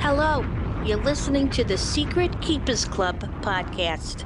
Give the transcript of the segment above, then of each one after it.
Hello, you're listening to the Secret Keepers Club podcast.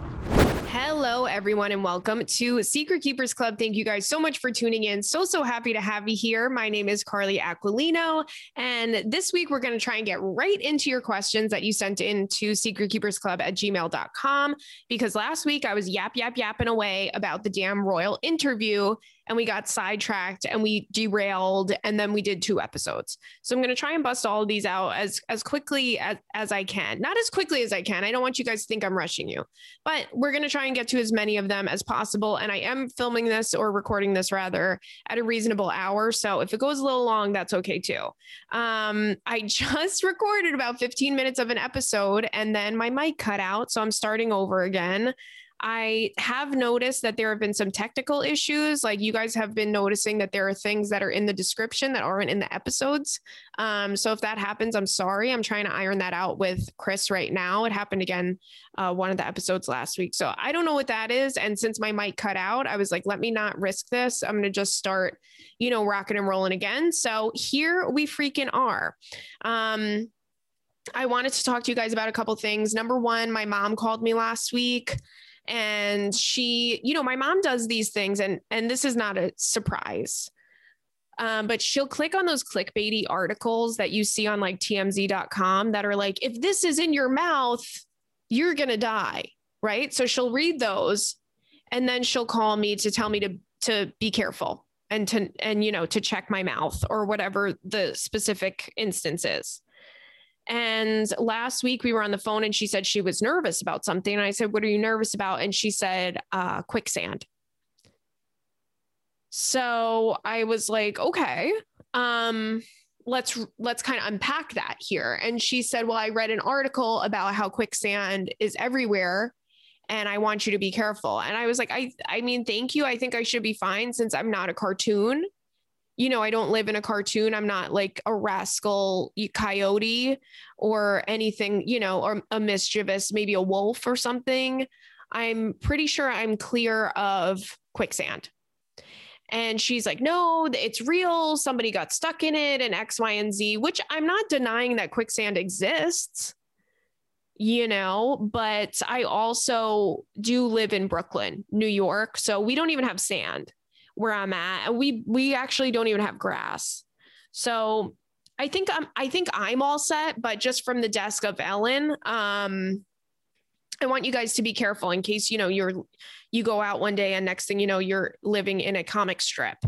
Hello, everyone, and welcome to Secret Keepers Club. Thank you guys so much for tuning in. So, so happy to have you here. My name is Carly Aquilino, and this week we're going to try and get right into your questions that you sent in to secretkeepersclub at gmail.com because last week I was yap, yap, yapping away about the damn royal interview and we got sidetracked and we derailed and then we did two episodes. So I'm going to try and bust all of these out as as quickly as, as I can. Not as quickly as I can. I don't want you guys to think I'm rushing you. But we're going to try and get to as many of them as possible and I am filming this or recording this rather at a reasonable hour. So if it goes a little long, that's okay too. Um I just recorded about 15 minutes of an episode and then my mic cut out, so I'm starting over again. I have noticed that there have been some technical issues. Like you guys have been noticing that there are things that are in the description that aren't in the episodes. Um, so if that happens, I'm sorry. I'm trying to iron that out with Chris right now. It happened again uh, one of the episodes last week. So I don't know what that is. And since my mic cut out, I was like, let me not risk this. I'm going to just start, you know, rocking and rolling again. So here we freaking are. Um, I wanted to talk to you guys about a couple things. Number one, my mom called me last week and she you know my mom does these things and and this is not a surprise um, but she'll click on those clickbaity articles that you see on like tmz.com that are like if this is in your mouth you're gonna die right? So she'll read those and then she'll call me to tell me to to be careful and to and you know to check my mouth or whatever the specific instance is and last week we were on the phone and she said she was nervous about something. And I said, What are you nervous about? And she said, uh, quicksand. So I was like, okay, um, let's let's kind of unpack that here. And she said, Well, I read an article about how quicksand is everywhere and I want you to be careful. And I was like, I I mean, thank you. I think I should be fine since I'm not a cartoon you know, I don't live in a cartoon. I'm not like a rascal coyote or anything, you know, or a mischievous, maybe a wolf or something. I'm pretty sure I'm clear of quicksand. And she's like, no, it's real. Somebody got stuck in it and X, Y, and Z, which I'm not denying that quicksand exists, you know, but I also do live in Brooklyn, New York. So we don't even have sand where I'm at. We we actually don't even have grass. So I think I'm I think I'm all set, but just from the desk of Ellen, um, I want you guys to be careful in case you know you're you go out one day and next thing you know you're living in a comic strip.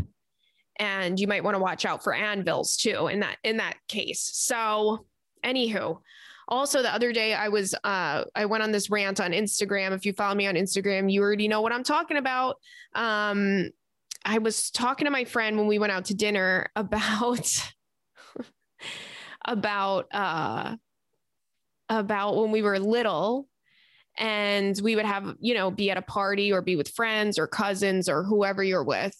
And you might want to watch out for anvils too in that in that case. So anywho, also the other day i was uh i went on this rant on instagram if you follow me on instagram you already know what i'm talking about um I was talking to my friend when we went out to dinner about about uh about when we were little and we would have you know be at a party or be with friends or cousins or whoever you're with.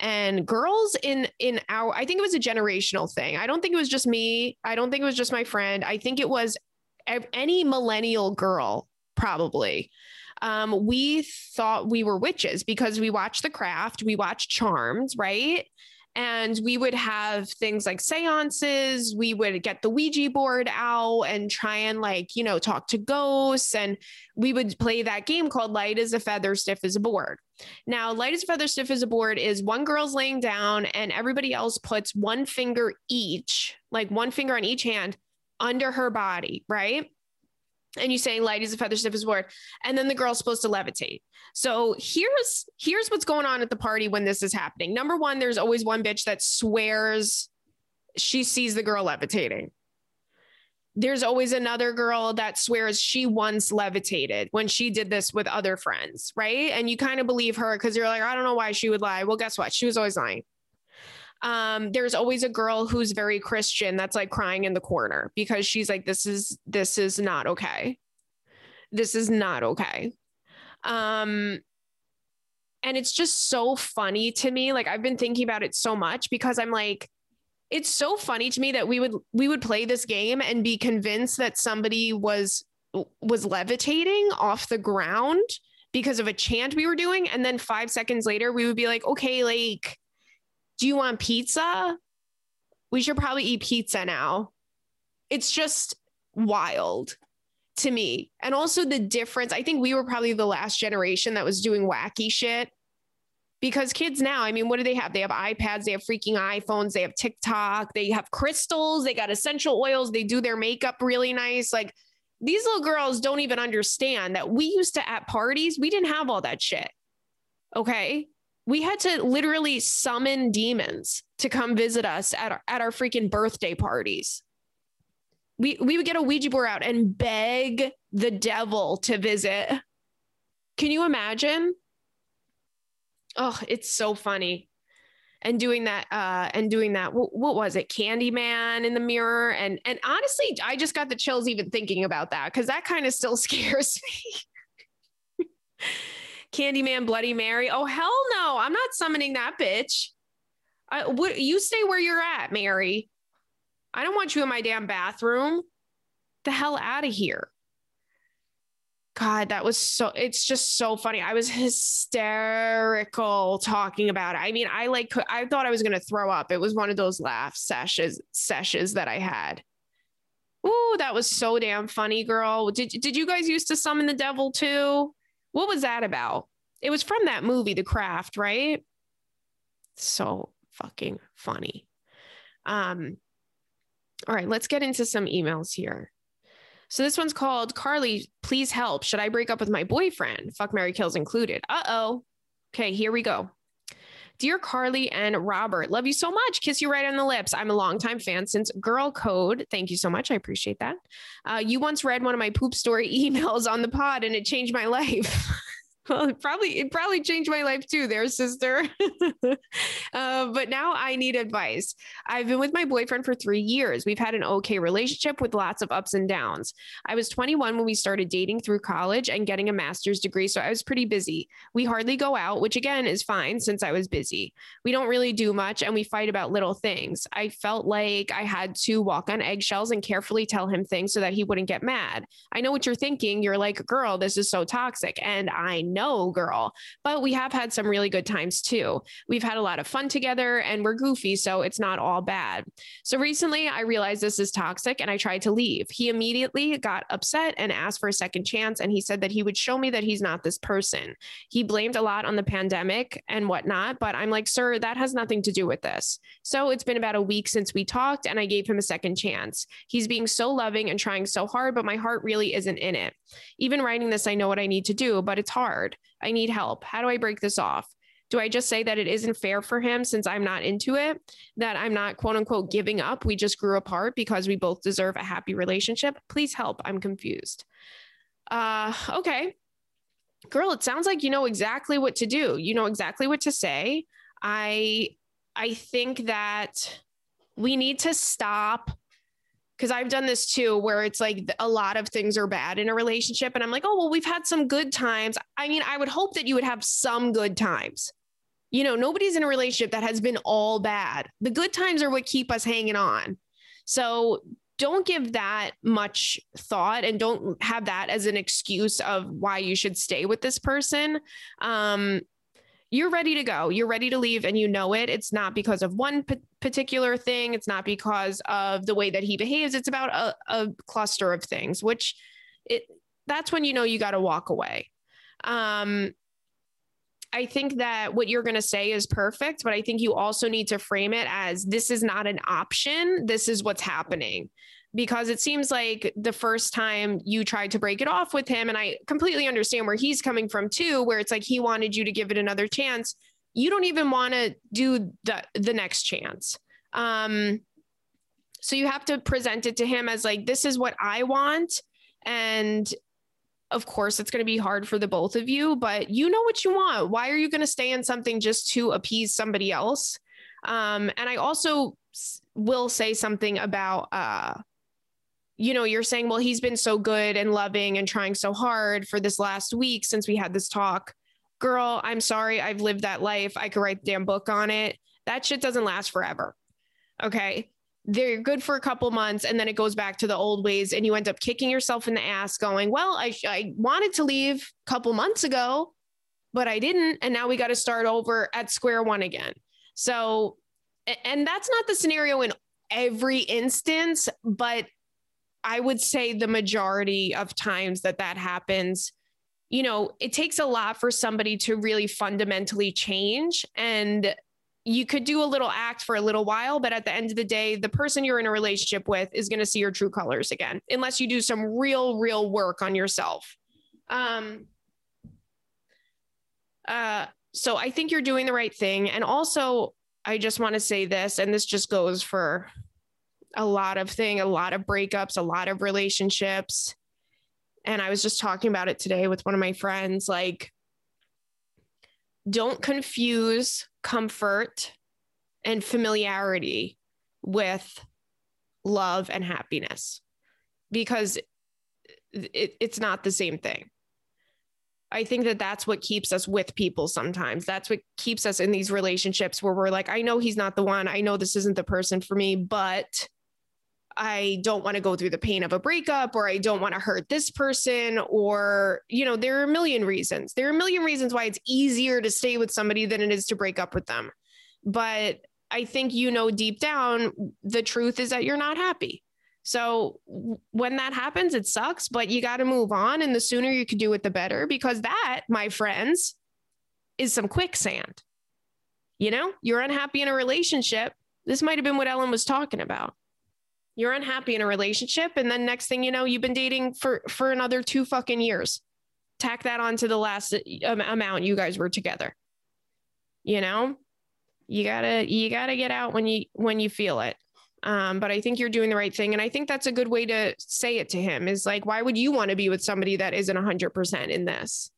And girls in in our i think it was a generational thing. I don't think it was just me. I don't think it was just my friend. I think it was any millennial girl probably um, we thought we were witches because we watched The Craft, we watched Charmed, right? And we would have things like seances. We would get the Ouija board out and try and, like, you know, talk to ghosts. And we would play that game called Light as a Feather, Stiff as a Board. Now, Light as a Feather, Stiff as a Board is one girl's laying down and everybody else puts one finger each, like one finger on each hand under her body, right? And you say light as a feather stiff as a board and then the girl's supposed to levitate. So here's here's what's going on at the party when this is happening. Number one there's always one bitch that swears she sees the girl levitating. There's always another girl that swears she once levitated when she did this with other friends right? And you kind of believe her because you're like i don't know why she would lie. Well guess what? She was always lying um, there's always a girl who's very Christian that's like crying in the corner because she's like, this is, this is not okay. This is not okay. Um, and it's just so funny to me. Like I've been thinking about it so much because I'm like, it's so funny to me that we would we would play this game and be convinced that somebody was was levitating off the ground because of a chant we were doing and then 5 seconds later we would be like okay like do you want pizza? We should probably eat pizza now. It's just, wild to me. And also the difference, I think we were probably the last generation that was doing wacky shit. Because kids now, I mean, what do they have? They have iPads, they have freaking iPhones, they have TikTok, they have crystals, they got essential oils, they do their makeup really nice. Like these little girls don't even understand that we used to at parties, we didn't have all that shit. Okay. We had to literally summon demons to come visit us at our, at our freaking birthday parties we we would get a Ouija board out and beg the devil to visit. Can you imagine? Oh, it's so funny. And doing that, uh, and doing that, what, what was it? Candyman in the mirror. And and honestly, I just got the chills even thinking about that because that kind of still scares me. Candyman, Bloody Mary. Oh hell no! I'm not summoning that bitch. I, what, you stay where you're at, Mary. I don't want you in my damn bathroom. The hell out of here. God, that was so, it's just so funny. I was hysterical talking about it. I mean, I like, I thought I was going to throw up. It was one of those laugh sessions, sessions that I had. Ooh, that was so damn funny, girl. Did, did you guys used to summon the devil too? What was that about? It was from that movie, The Craft, right? So fucking funny. Um, all right, let's get into some emails here. So this one's called Carly, please help. Should I break up with my boyfriend? Fuck Mary Kills included. Uh oh. Okay, here we go. Dear Carly and Robert, love you so much. Kiss you right on the lips. I'm a longtime fan since Girl Code. Thank you so much. I appreciate that. Uh, you once read one of my poop story emails on the pod and it changed my life. well, it probably it probably changed my life too, there, sister. uh, but now I need advice. I've been with my boyfriend for three years. We've had an okay relationship with lots of ups and downs. I was 21 when we started dating through college and getting a master's degree, so I was pretty busy. We hardly go out, which again is fine since I was busy. We don't really do much, and we fight about little things. I felt like I had to walk on eggshells and carefully tell him things so that he wouldn't get mad. I know what you're thinking. You're like, girl, this is so toxic, and I no, girl. But we have had some really good times too. We've had a lot of fun together and we're goofy, so it's not all bad. So recently I realized this is toxic and I tried to leave. He immediately got upset and asked for a second chance. And he said that he would show me that he's not this person. He blamed a lot on the pandemic and whatnot. But I'm like, sir, that has nothing to do with this. So it's been about a week since we talked and I gave him a second chance. He's being so loving and trying so hard, but my heart really isn't in it. Even writing this, I know what I need to do, but it's hard. I need help. How do I break this off? Do I just say that it isn't fair for him since I'm not into it? That I'm not quote unquote giving up. We just grew apart because we both deserve a happy relationship. Please help. I'm confused. Uh, okay. Girl, it sounds like you know exactly what to do. You know exactly what to say. I I think that we need to stop because I've done this too, where it's like a lot of things are bad in a relationship. And I'm like, oh, well, we've had some good times. I mean, I would hope that you would have some good times. You know, nobody's in a relationship that has been all bad. The good times are what keep us hanging on. So don't give that much thought and don't have that as an excuse of why you should stay with this person. Um, you're ready to go. You're ready to leave and you know it. It's not because of one p- particular thing. It's not because of the way that he behaves. It's about a, a cluster of things, which it that's when you know you got to walk away. Um, I think that what you're going to say is perfect, but I think you also need to frame it as this is not an option. This is what's happening because it seems like the first time you tried to break it off with him, and I completely understand where he's coming from too, where it's like he wanted you to give it another chance. You don't even want to do the the next chance. Um, so you have to present it to him as like, this is what I want. And of course, it's going to be hard for the both of you, but you know what you want. Why are you going to stay in something just to appease somebody else? Um, and I also will say something about uh, you know, you're saying, well, he's been so good and loving and trying so hard for this last week since we had this talk. Girl, I'm sorry. I've lived that life. I could write the damn book on it. That shit doesn't last forever. Okay. They're good for a couple months and then it goes back to the old ways and you end up kicking yourself in the ass going, well, I, I wanted to leave a couple months ago, but I didn't. And now we got to start over at square one again. So, and that's not the scenario in every instance, but I would say the majority of times that that happens, you know, it takes a lot for somebody to really fundamentally change. And you could do a little act for a little while, but at the end of the day, the person you're in a relationship with is going to see your true colors again, unless you do some real, real work on yourself. Um, uh, so I think you're doing the right thing. And also, I just want to say this, and this just goes for a lot of thing, a lot of breakups, a lot of relationships. And I was just talking about it today with one of my friends. Like, don't confuse comfort and familiarity with love and happiness because it, it's not the same thing. I think that that's what keeps us with people sometimes. That's what keeps us in these relationships where we're like, I know he's not the one. I know this isn't the person for me, but I don't want to go through the pain of a breakup or I don't want to hurt this person or you know there are a million reasons. There are a million reasons why it's easier to stay with somebody than it is to break up with them. But I think you know deep down the truth is that you're not happy. So when that happens it sucks, but you got to move on and the sooner you can do it the better because that, my friends, is some quicksand. You know, you're unhappy in a relationship. This might have been what Ellen was talking about you're unhappy in a relationship and then next thing you know you've been dating for for another two fucking years. Tack that on to the last um, amount you guys were together. You know? You gotta you gotta get out when you when you feel it. Um, but i think you're doing the right thing and i think that's a good way to say it to him is like why would you want to be with somebody that isn't 100% in this?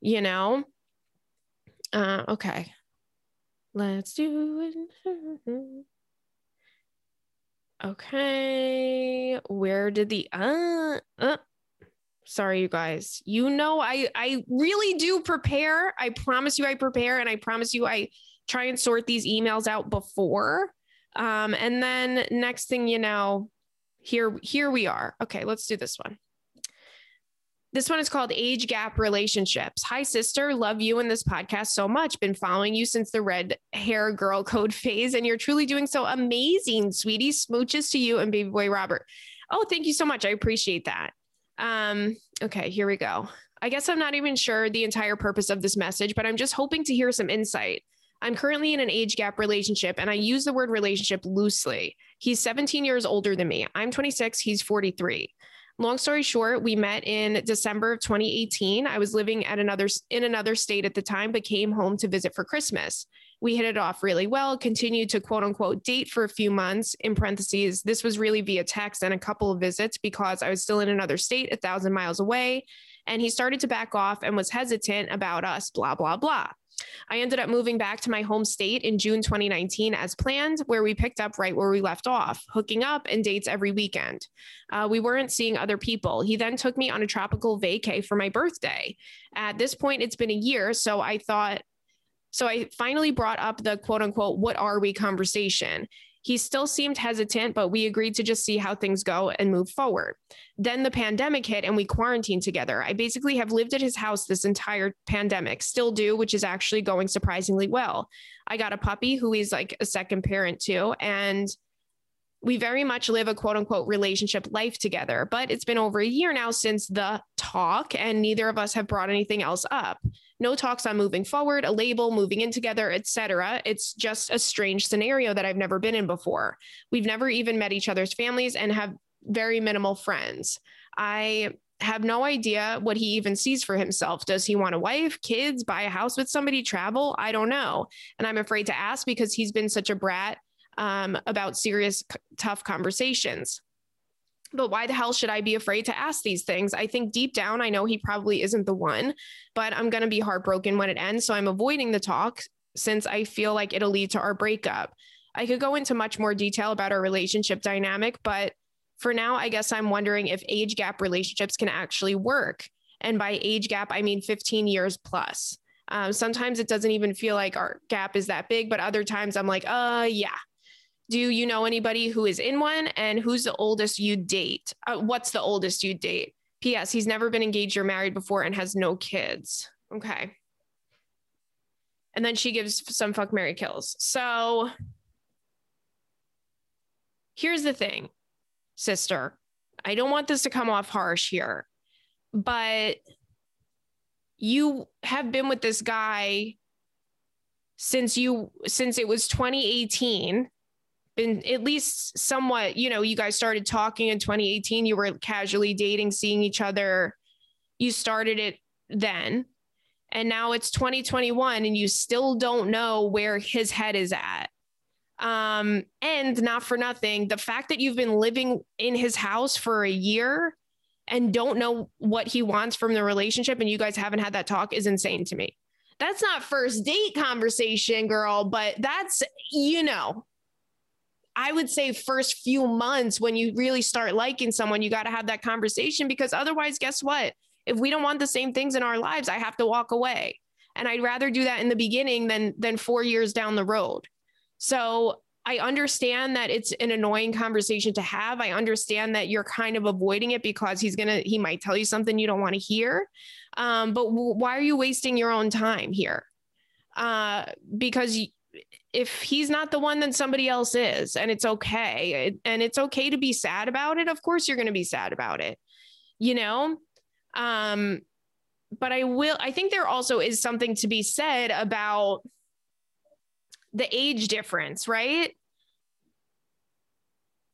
You know? Uh, okay. Let's do it Okay. Where did the uh, uh sorry you guys. You know I I really do prepare. I promise you I prepare and I promise you I try and sort these emails out before. Um and then next thing you know, here here we are. Okay, let's do this one. This one is called Age Gap Relationships. Hi, sister. Love you and this podcast so much. Been following you since the red hair girl code phase, and you're truly doing so amazing, sweetie. Smooches to you and baby boy Robert. Oh, thank you so much. I appreciate that. Um, okay, here we go. I guess I'm not even sure the entire purpose of this message, but I'm just hoping to hear some insight. I'm currently in an age gap relationship, and I use the word relationship loosely. He's 17 years older than me. I'm 26, he's 43 long story short, we met in December of 2018. I was living at another in another state at the time, but came home to visit for Christmas. We hit it off really well, continued to quote unquote date for a few months. In parentheses, this was really via text and a couple of visits because I was still in another state, a thousand miles away. And he started to back off and was hesitant about us, blah, blah, blah. I ended up moving back to my home state in June 2019 as planned, where we picked up right where we left off, hooking up and dates every weekend. Uh, we weren't seeing other people. He then took me on a tropical vacay for my birthday. At this point, it's been a year, so I thought, so I finally brought up the quote unquote, what are we conversation. He still seemed hesitant, but we agreed to just see how things go and move forward. Then the pandemic hit and we quarantined together. I basically have lived at his house this entire pandemic, still do, which is actually going surprisingly well. I got a puppy who is like a second parent too. And we very much live a quote unquote relationship life together, but it's been over a year now since the talk, and neither of us have brought anything else up no talks on moving forward, a label, moving in together, etc. It's just a strange scenario that I've never been in before. We've never even met each other's families and have very minimal friends. I have no idea what he even sees for himself. Does he want a wife, kids, buy a house with somebody, travel? I don't know. And I'm afraid to ask because he's been such a brat um, about serious, tough conversations but why the hell should I be afraid to ask these things? I think deep down, I know he probably isn't the one, but I'm going to be heartbroken when it ends. So I'm avoiding the talk since I feel like it'll lead to our breakup. I could go into much more detail about our relationship dynamic, but for now, I guess I'm wondering if age gap relationships can actually work. And by age gap, I mean 15 years plus. Um, sometimes it doesn't even feel like our gap is that big, but other times I'm like, uh, yeah, do you know anybody who is in one? And who's the oldest you date? Uh, what's the oldest you date? P.S. He's never been engaged or married before and has no kids. Okay. And then she gives some fuck Mary kills. So here's the thing, sister. I don't want this to come off harsh here, but you have been with this guy since you since it was 2018 been at least somewhat you know you guys started talking in 2018 you were casually dating seeing each other. You started it then and now it's 2021 and you still don't know where his head is at. Um and not for nothing the fact that you've been living in his house for a year and don't know what he wants from the relationship and you guys haven't had that talk is insane to me. That's not first date conversation girl but that's you know I would say first few months when you really start liking someone, you got to have that conversation because otherwise, guess what? If we don't want the same things in our lives, I have to walk away. And I'd rather do that in the beginning than than 4 years down the road. So, I understand that it's an annoying conversation to have. I understand that you're kind of avoiding it because he's going to he might tell you something you don't want to hear. Um, but w- why are you wasting your own time here? Uh, because if he's not the one, then somebody else is, and it's okay. And it's okay to be sad about it. Of course, you're going to be sad about it, you know? Um, but I will, I think there also is something to be said about the age difference, right?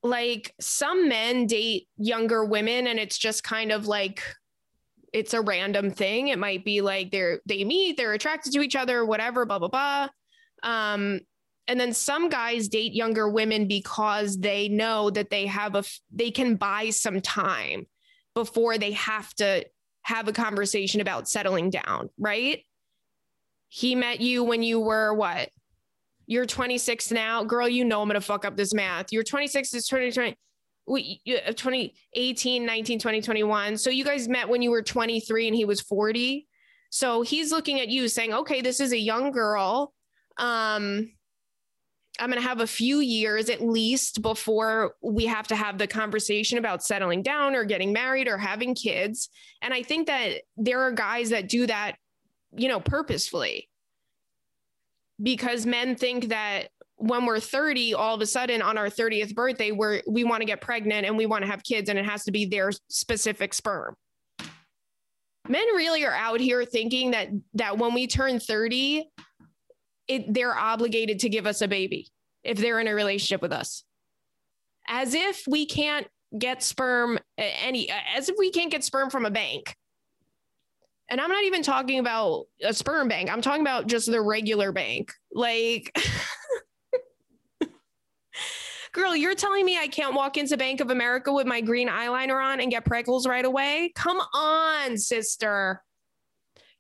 Like some men date younger women, and it's just kind of like, it's a random thing. It might be like they're they meet, they're attracted to each other, whatever, blah blah blah. Um, and then some guys date younger women because they know that they have a they can buy some time before they have to have a conversation about settling down, right? He met you when you were what? You're 26 now. Girl, you know I'm to fuck up this math. You're 26 is 2020 2018, 19, 20, 21. So you guys met when you were 23 and he was 40. So he's looking at you saying, "Okay, this is a young girl um, I'm going to have a few years at least before we have to have the conversation about settling down or getting married or having kids. And I think that there are guys that do that, you know, purposefully because men think that when we're 30 all of a sudden on our 30th birthday we're we want to get pregnant and we want to have kids and it has to be their specific sperm men really are out here thinking that that when we turn 30 it, they're obligated to give us a baby if they're in a relationship with us. As if we can't get sperm any as if we can't get sperm from a bank. And I'm not even talking about a sperm bank. I'm talking about just the regular bank. Like Girl, you're telling me I can't walk into Bank of America with my green eyeliner on and get preckles right away? Come on, sister.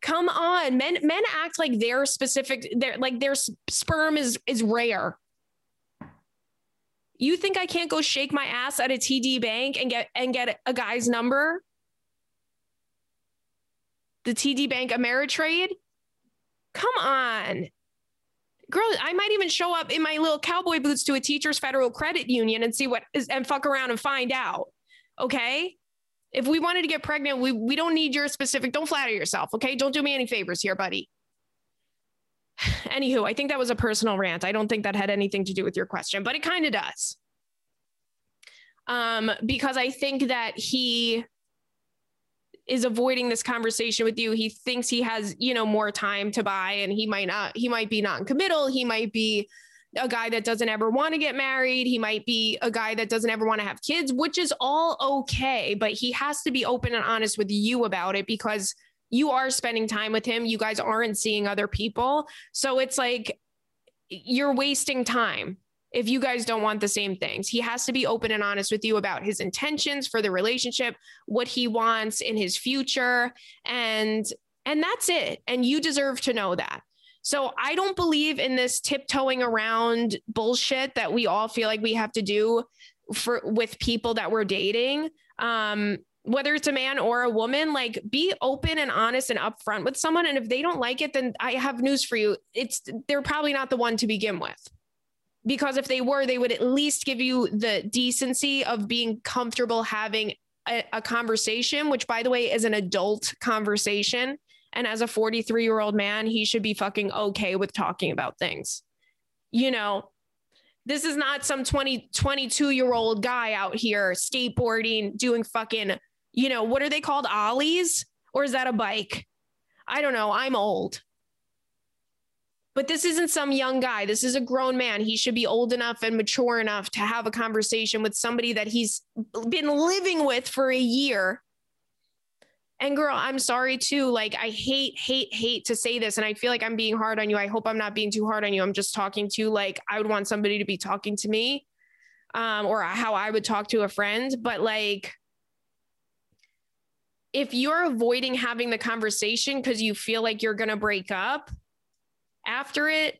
Come on, men men act like their specific their like their sperm is is rare. You think I can't go shake my ass at a TD bank and get and get a guy's number? The TD Bank Ameritrade? Come on. Girl, I might even show up in my little cowboy boots to a teachers federal credit union and see what is and fuck around and find out. Okay? If we wanted to get pregnant, we, we don't need your specific, don't flatter yourself. Okay. Don't do me any favors here, buddy. Anywho, I think that was a personal rant. I don't think that had anything to do with your question, but it kind of does. Um, because I think that he is avoiding this conversation with you. He thinks he has, you know, more time to buy and he might not, he might be non-committal. He might be a guy that doesn't ever want to get married. He might be a guy that doesn't ever want to have kids, which is all okay. But he has to be open and honest with you about it because you are spending time with him. You guys aren't seeing other people. So it's like you're wasting time if you guys don't want the same things. He has to be open and honest with you about his intentions for the relationship, what he wants in his future and and that's it. And you deserve to know that. So I don't believe in this tiptoeing around bullshit that we all feel like we have to do for with people that we're dating. Um, whether it's a man or a woman, like be open and honest and upfront with someone. And if they don't like it, then I have news for you. It's they're probably not the one to begin with. Because if they were, they would at least give you the decency of being comfortable having a, a conversation, which by the way is an adult conversation and as a 43 year old man, he should be fucking okay with talking about things, you know, This is not some 20, 22 year old guy out here skateboarding, doing fucking, you know, what are they called? Ollies? Or is that a bike? I don't know. I'm old. But this isn't some young guy. This is a grown man. He should be old enough and mature enough to have a conversation with somebody that he's been living with for a year. And girl, I'm sorry too. Like, I hate, hate, hate to say this. And I feel like I'm being hard on you. I hope I'm not being too hard on you. I'm just talking to like, I would want somebody to be talking to me um, or how I would talk to a friend. But like, if you're avoiding having the conversation because you feel like you're going to break up after it,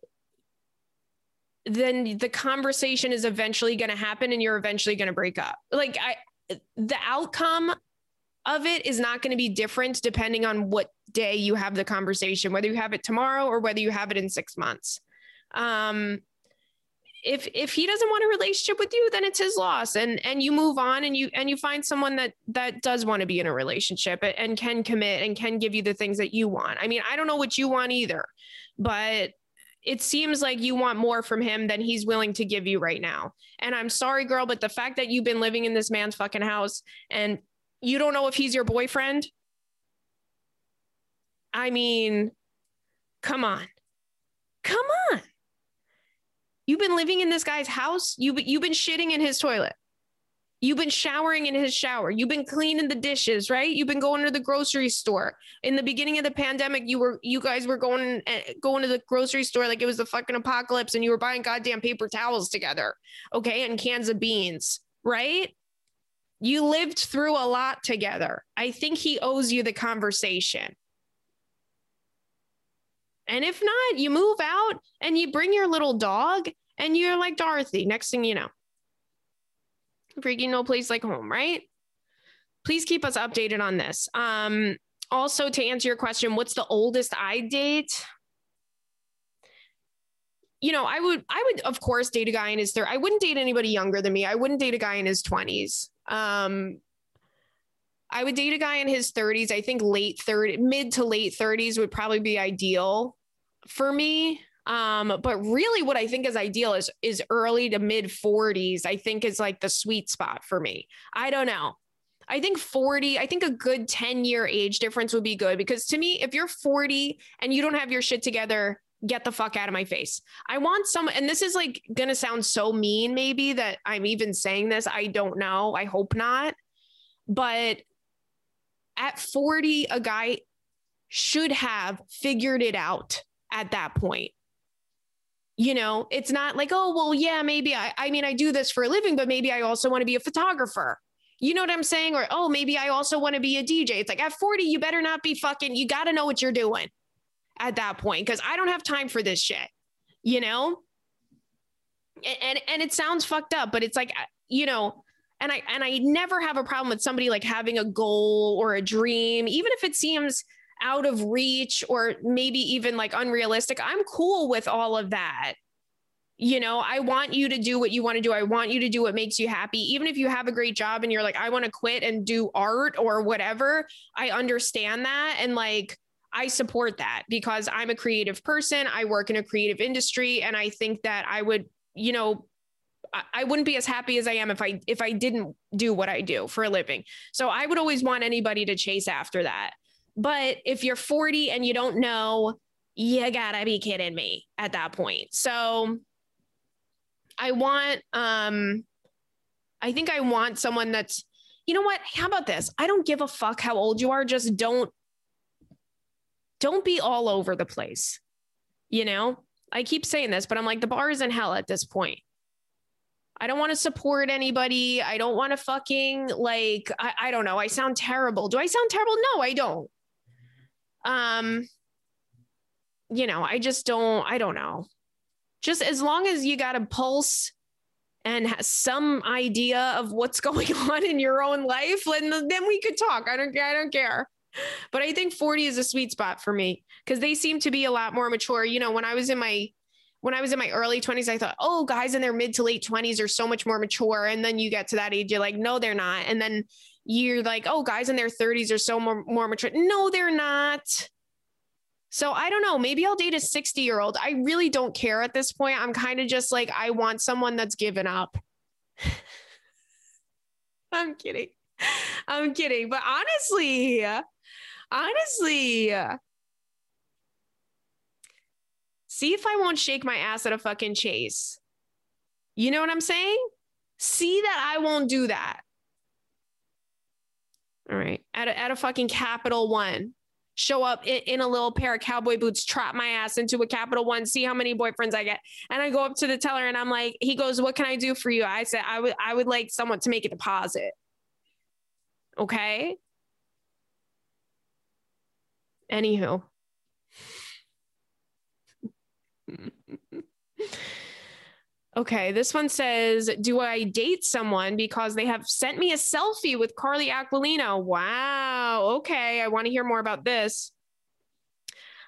then the conversation is eventually going to happen and you're eventually going to break up. Like I the outcome of it is not going to be different depending on what day you have the conversation, whether you have it tomorrow or whether you have it in 6 months. Um if if he doesn't want a relationship with you then it's his loss and and you move on and you and you find someone that that does want to be in a relationship and can commit and can give you the things that you want i mean i don't know what you want either but it seems like you want more from him than he's willing to give you right now and i'm sorry girl but the fact that you've been living in this man's fucking house and you don't know if he's your boyfriend i mean come on come on You've been living in this guy's house. You've, you've been shitting in his toilet. You've been showering in his shower. You've been cleaning the dishes, right? You've been going to the grocery store. In the beginning of the pandemic, you were you guys were going eh, going to the grocery store like it was the fucking apocalypse and you were buying goddamn paper towels together. Okay? And cans of beans, right? You lived through a lot together. I think he owes you the conversation. And if not, you move out and you bring your little dog and you're like Dorothy. Next thing you know, freaking no place like home, right? Please keep us updated on this. Um, also, to answer your question, what's the oldest I date? You know, I would, I would, of course, date a guy in his third. I wouldn't date anybody younger than me. I wouldn't date a guy in his twenties. Um, I would date a guy in his 30s. I think late 30, mid to late 30s would probably be ideal for me. Um, but really what I think is ideal is is early to mid 40s, I think is like the sweet spot for me. I don't know. I think 40, I think a good 10 year age difference would be good because to me, if you're 40 and you don't have your shit together, get the fuck out of my face. I want some, and this is like gonna sound so mean, maybe that I'm even saying this. I don't know. I hope not. But at 40, a guy should have figured it out at that point. You know, it's not like, oh, well, yeah, maybe I, I mean, I do this for a living, but maybe I also want to be a photographer. You know what I'm saying? Or, oh, maybe I also want to be a DJ. It's like at 40, you better not be fucking, you got to know what you're doing at that point because I don't have time for this shit, you know? And, and, and it sounds fucked up, but it's like, you know, and I and I never have a problem with somebody like having a goal or a dream, even if it seems out of reach or maybe even like unrealistic, I'm cool with all of that. You know, I want you to do what you want to do. I want you to do what makes you happy. Even if you have a great job and you're like, I want to quit and do art or whatever, I understand that. And like, I support that because I'm a creative person. I work in a creative industry. And I think that I would, you know, I wouldn't be as happy as I am if I if I didn't do what I do for a living. So I would always want anybody to chase after that. But if you're 40 and you don't know, you gotta be kidding me at that point. So I want, um, I think I want someone that's, you know what? How about this? I don't give a fuck how old you are. Just don't, don't be all over the place. You know, I keep saying this, but I'm like, the bar is in hell at this point. I don't want to support anybody. I don't want to fucking like, I, I don't know. I sound terrible. Do I sound terrible? No, I don't. Um, you know, I just don't, I don't know. Just as long as you got a pulse and some idea of what's going on in your own life, then, then we could talk. I don't, care. I don't care. But I think 40 is a sweet spot for me because they seem to be a lot more mature. You know, when I was in my when I was in my early 20s, I thought, oh, guys in their mid to late 20s are so much more mature. And then you get to that age, you're like, no, they're not. And then you're like, oh, guys in their 30s are so more, more mature. No, they're not. So I don't know. Maybe I'll date a 60 year old. I really don't care at this point. I'm kind of just like, I want someone that's given up. I'm kidding. I'm kidding. But honestly, honestly, see if I won't shake my ass at a fucking chase. You know what I'm saying? See that I won't do that. All right. At a, at a fucking Capital One show up in, in, a little pair of cowboy boots, trap my ass into a Capital One, see how many boyfriends I get. And I go up to the teller and I'm like, he goes, What can I do for you? I said, I would I would like someone to make a deposit. Okay. Anywho. Okay, this one says, Do I date someone because they have sent me a selfie with Carly Aquilino? Wow. Okay, I want to hear more about this.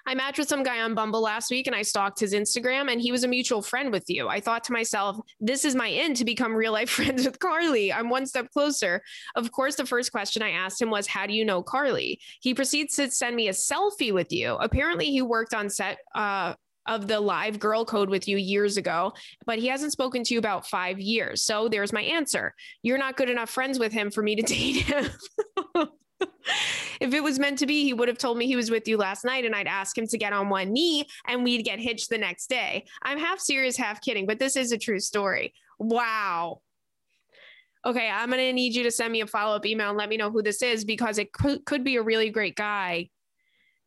I matched with some guy on Bumble last week and I stalked his Instagram and he was a mutual friend with you. I thought to myself, this is my in to become real life friends with Carly. I'm one step closer. Of course, the first question I asked him was, How do you know Carly? He proceeds to send me a selfie with you. Apparently, he worked on set uh, of the live girl code with you years ago, but he hasn't spoken to you about five years. So there's my answer. You're not good enough friends with him for me to date him. if it was meant to be, he would have told me he was with you last night and I'd ask him to get on one knee and we'd get hitched the next day. I'm half serious, half kidding, but this is a true story. Wow. Okay, I'm going to need you to send me a follow up email and let me know who this is because it could, could be a really great guy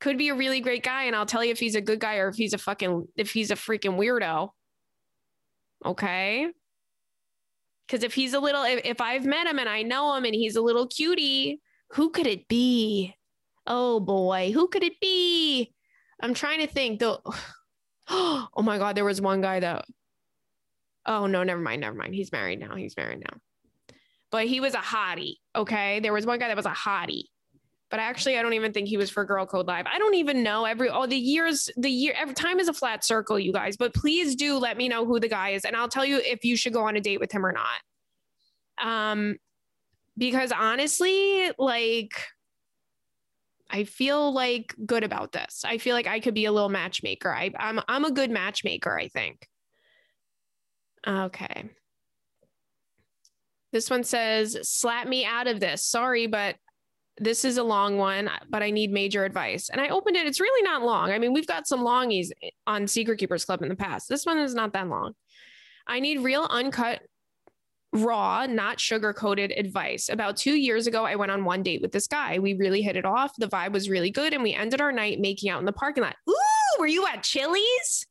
could be a really great guy and I'll tell you if he's a good guy or if he's a fucking if he's a freaking weirdo. Okay? Cuz if he's a little if, if I've met him and I know him and he's a little cutie, who could it be? Oh boy, who could it be? I'm trying to think though. Oh my god, there was one guy that Oh no, never mind, never mind. He's married now. He's married now. But he was a hottie, okay? There was one guy that was a hottie but actually I don't even think he was for Girl Code Live. I don't even know every all the years, the year every time is a flat circle, you guys. But please do let me know who the guy is, and I'll tell you if you should go on a date with him or not. Um, because honestly, like I feel like good about this. I feel like I could be a little matchmaker. I, I'm I'm a good matchmaker, I think. Okay. This one says, slap me out of this. Sorry, but this is a long one, but I need major advice. And I opened it. It's really not long. I mean, we've got some longies on Secret Keepers Club in the past. This one is not that long. I need real uncut, raw, not sugar coated advice. About two years ago, I went on one date with this guy. We really hit it off. The vibe was really good. And we ended our night making out in the parking lot. Ooh, were you at Chili's?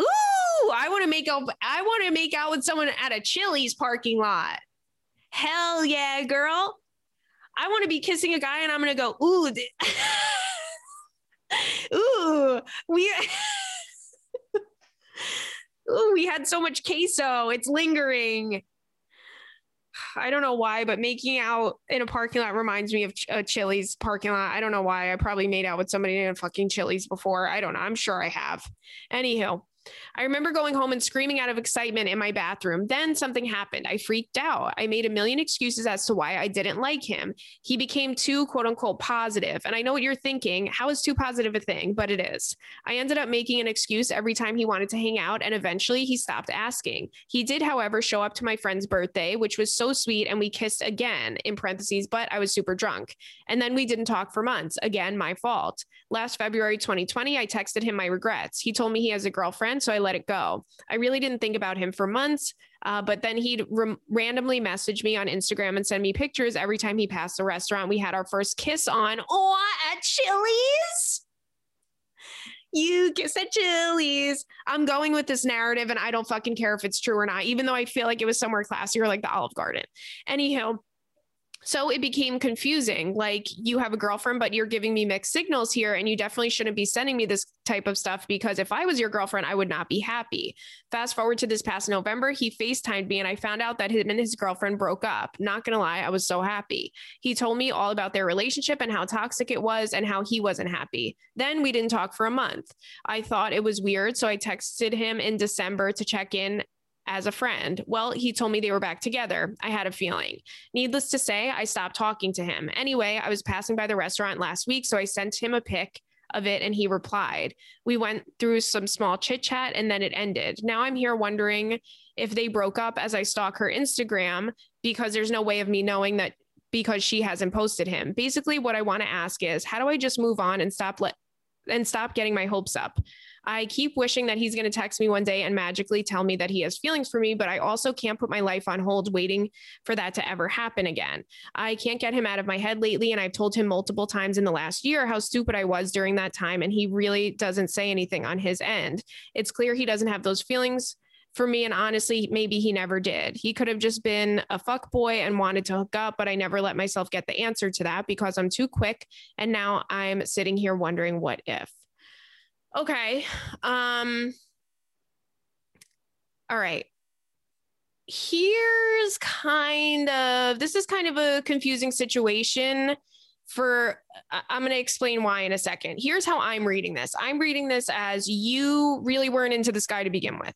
Ooh, I want to make out. I want to make out with someone at a Chili's parking lot. Hell yeah, girl. I want to be kissing a guy and I'm going to go, ooh, ooh, we, ooh, we had so much queso. It's lingering. I don't know why, but making out in a parking lot reminds me of a uh, Chili's parking lot. I don't know why. I probably made out with somebody in a fucking Chili's before. I don't know. I'm sure I have. Anyhow, I remember going home and screaming out of excitement in my bathroom. Then something happened. I freaked out. I made a million excuses as to why I didn't like him. He became too quote unquote positive. And I know what you're thinking. How is too positive a thing? But it is. I ended up making an excuse every time he wanted to hang out. And eventually he stopped asking. He did, however, show up to my friend's birthday, which was so sweet. And we kissed again, in parentheses, but I was super drunk. And then we didn't talk for months. Again, my fault. Last February 2020, I texted him my regrets. He told me he has a girlfriend, so I let it go. I really didn't think about him for months, uh, but then he'd r- randomly message me on Instagram and send me pictures every time he passed the restaurant we had our first kiss on. Oh, at Chili's. You kiss at Chili's. I'm going with this narrative and I don't fucking care if it's true or not, even though I feel like it was somewhere classier, like the Olive Garden. Anyhow, so it became confusing. Like you have a girlfriend, but you're giving me mixed signals here. And you definitely shouldn't be sending me this type of stuff because if I was your girlfriend, I would not be happy. Fast forward to this past November, he FaceTimed me and I found out that him and his girlfriend broke up. Not to lie, I was so happy. He told me all about their relationship and how toxic it was and how he wasn't happy. Then we didn't talk for a month. I thought it was weird. So I texted him in December to check in as a friend. Well, he told me they were back together. I had a feeling. Needless to say, I stopped talking to him. Anyway, I was passing by the restaurant last week, so I sent him a pic of it and he replied. We went through some small chit chat and then it ended. Now I'm here wondering if they broke up as I stalk her Instagram because there's no way of me knowing that because she hasn't posted him. Basically what I want to ask is how do I just move on and stop let and stop getting my hopes up? I keep wishing that he's going to text me one day and magically tell me that he has feelings for me, but I also can't put my life on hold waiting for that to ever happen again. I can't get him out of my head lately. And I've told him multiple times in the last year how stupid I was during that time. And he really doesn't say anything on his end. It's clear he doesn't have those feelings for me. And honestly, maybe he never did. He could have just been a fuck boy and wanted to hook up, but I never let myself get the answer to that because I'm too quick. And now I'm sitting here wondering what if. Okay. Um All right. Here's kind of this is kind of a confusing situation for I'm going to explain why in a second. Here's how I'm reading this. I'm reading this as you really weren't into this guy to begin with.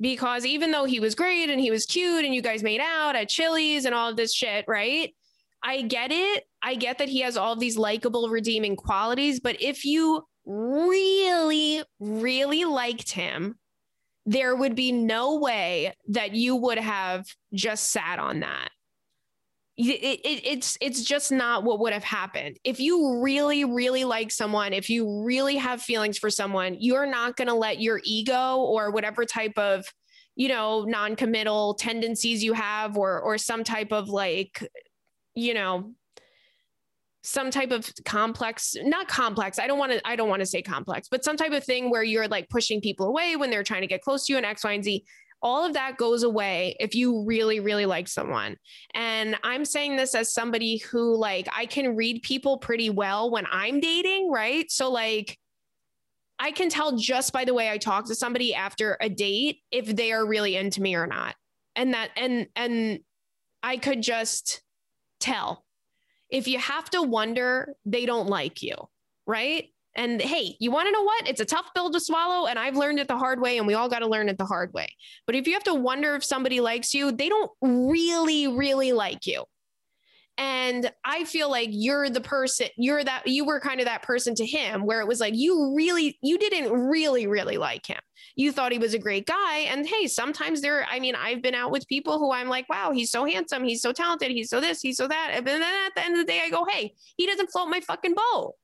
Because even though he was great and he was cute and you guys made out at Chili's and all of this shit, right? I get it. I get that he has all these likable, redeeming qualities. But if you really, really liked him, there would be no way that you would have just sat on that. It, it, it's it's just not what would have happened if you really really like someone if you really have feelings for someone you're not going to let your ego or whatever type of you know non-committal tendencies you have or or some type of like you know some type of complex not complex i don't want to i don't want to say complex but some type of thing where you're like pushing people away when they're trying to get close to you and x y and z. All of that goes away if you really really like someone. And i'm saying this as somebody who like i can read people pretty well when i'm dating right? So like i can tell just by the way i talk to somebody after a date if they are really into me or not. And that and and i could just tell if you have to wonder, they don't like you, right? And hey, you want to know what? It's a tough pill to swallow. And I've learned it the hard way, and we all got to learn it the hard way. But if you have to wonder if somebody likes you, they don't really, really like you. And I feel like you're the person, you're that, you were kind of that person to him where it was like, you really, you didn't really, really like him you thought he was a great guy. And hey, sometimes there, I mean, I've been out with people who I'm like, wow, he's so handsome, he's so talented, he's so this, he's so that. And then at the end of the day, I go, hey, he doesn't float my fucking boat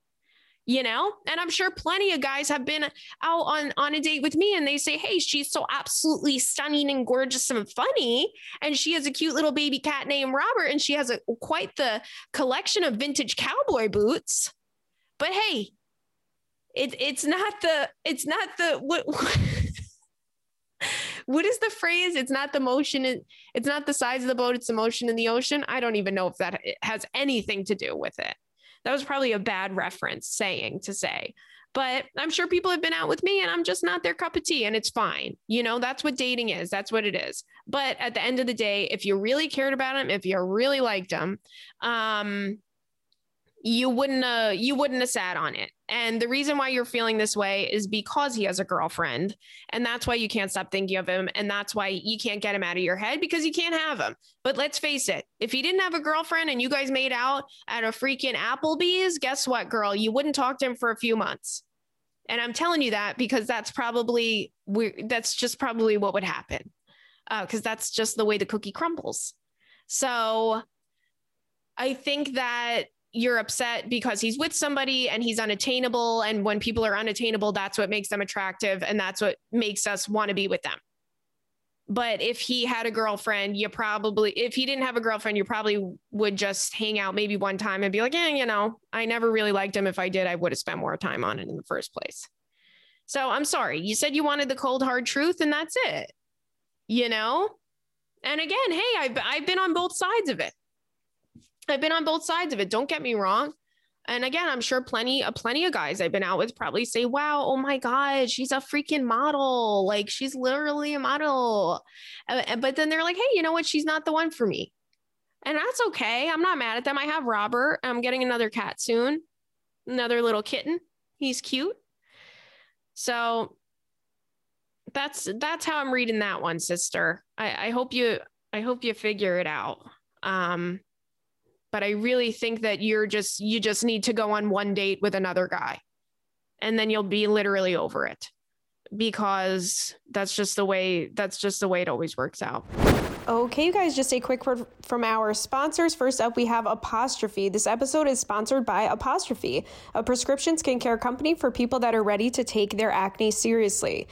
you know and i'm sure plenty of guys have been out on on a date with me and they say hey she's so absolutely stunning and gorgeous and funny and she has a cute little baby cat named robert and she has a quite the collection of vintage cowboy boots but hey it, it's not the it's not the what what is the phrase? It's not the motion. it's not the size of the boat. It's the motion in the ocean. I don't even know if that has anything to do with it. That was probably a bad reference saying to say, but I'm sure people have been out with me and I'm just not their cup of tea and it's fine. You know, that's what dating is. That's what it is. But at the end of the day, if you really cared about them, if you really liked them, um, you wouldn't uh, you wouldn't have sat on it. And the reason why you're feeling this way is because he has a girlfriend. And that's why you can't stop thinking of him. And that's why you can't get him out of your head because you can't have him. But let's face it, if he didn't have a girlfriend and you guys made out at a freaking Applebee's, guess what, girl? You wouldn't talk to him for a few months. And I'm telling you that because that's probably we that's just probably what would happen. Because uh, that's just the way the cookie crumbles. So I think that you're upset because he's with somebody and he's unattainable. And when people are unattainable, that's what makes them attractive. And that's what makes us want to be with them. But if he had a girlfriend, you probably, if he didn't have a girlfriend, you probably would just hang out maybe one time and be like, yeah, you know, I never really liked him. If I did, I would have spent more time on it in the first place. So I'm sorry. You said you wanted the cold, hard truth, and that's it. You know? And again, hey, I've, I've been on both sides of it. I've been on both sides of it. Don't get me wrong. And again, I'm sure plenty, uh, plenty of guys I've been out with probably say, "Wow, oh my god, she's a freaking model! Like she's literally a model." Uh, but then they're like, "Hey, you know what? She's not the one for me," and that's okay. I'm not mad at them. I have Robert. I'm getting another cat soon, another little kitten. He's cute. So that's that's how I'm reading that one, sister. I, I hope you I hope you figure it out. Um, but I really think that you're just you just need to go on one date with another guy. and then you'll be literally over it because that's just the way that's just the way it always works out. Okay, you guys, just a quick word from our sponsors. First up, we have Apostrophe. This episode is sponsored by Apostrophe, a prescription skincare company for people that are ready to take their acne seriously.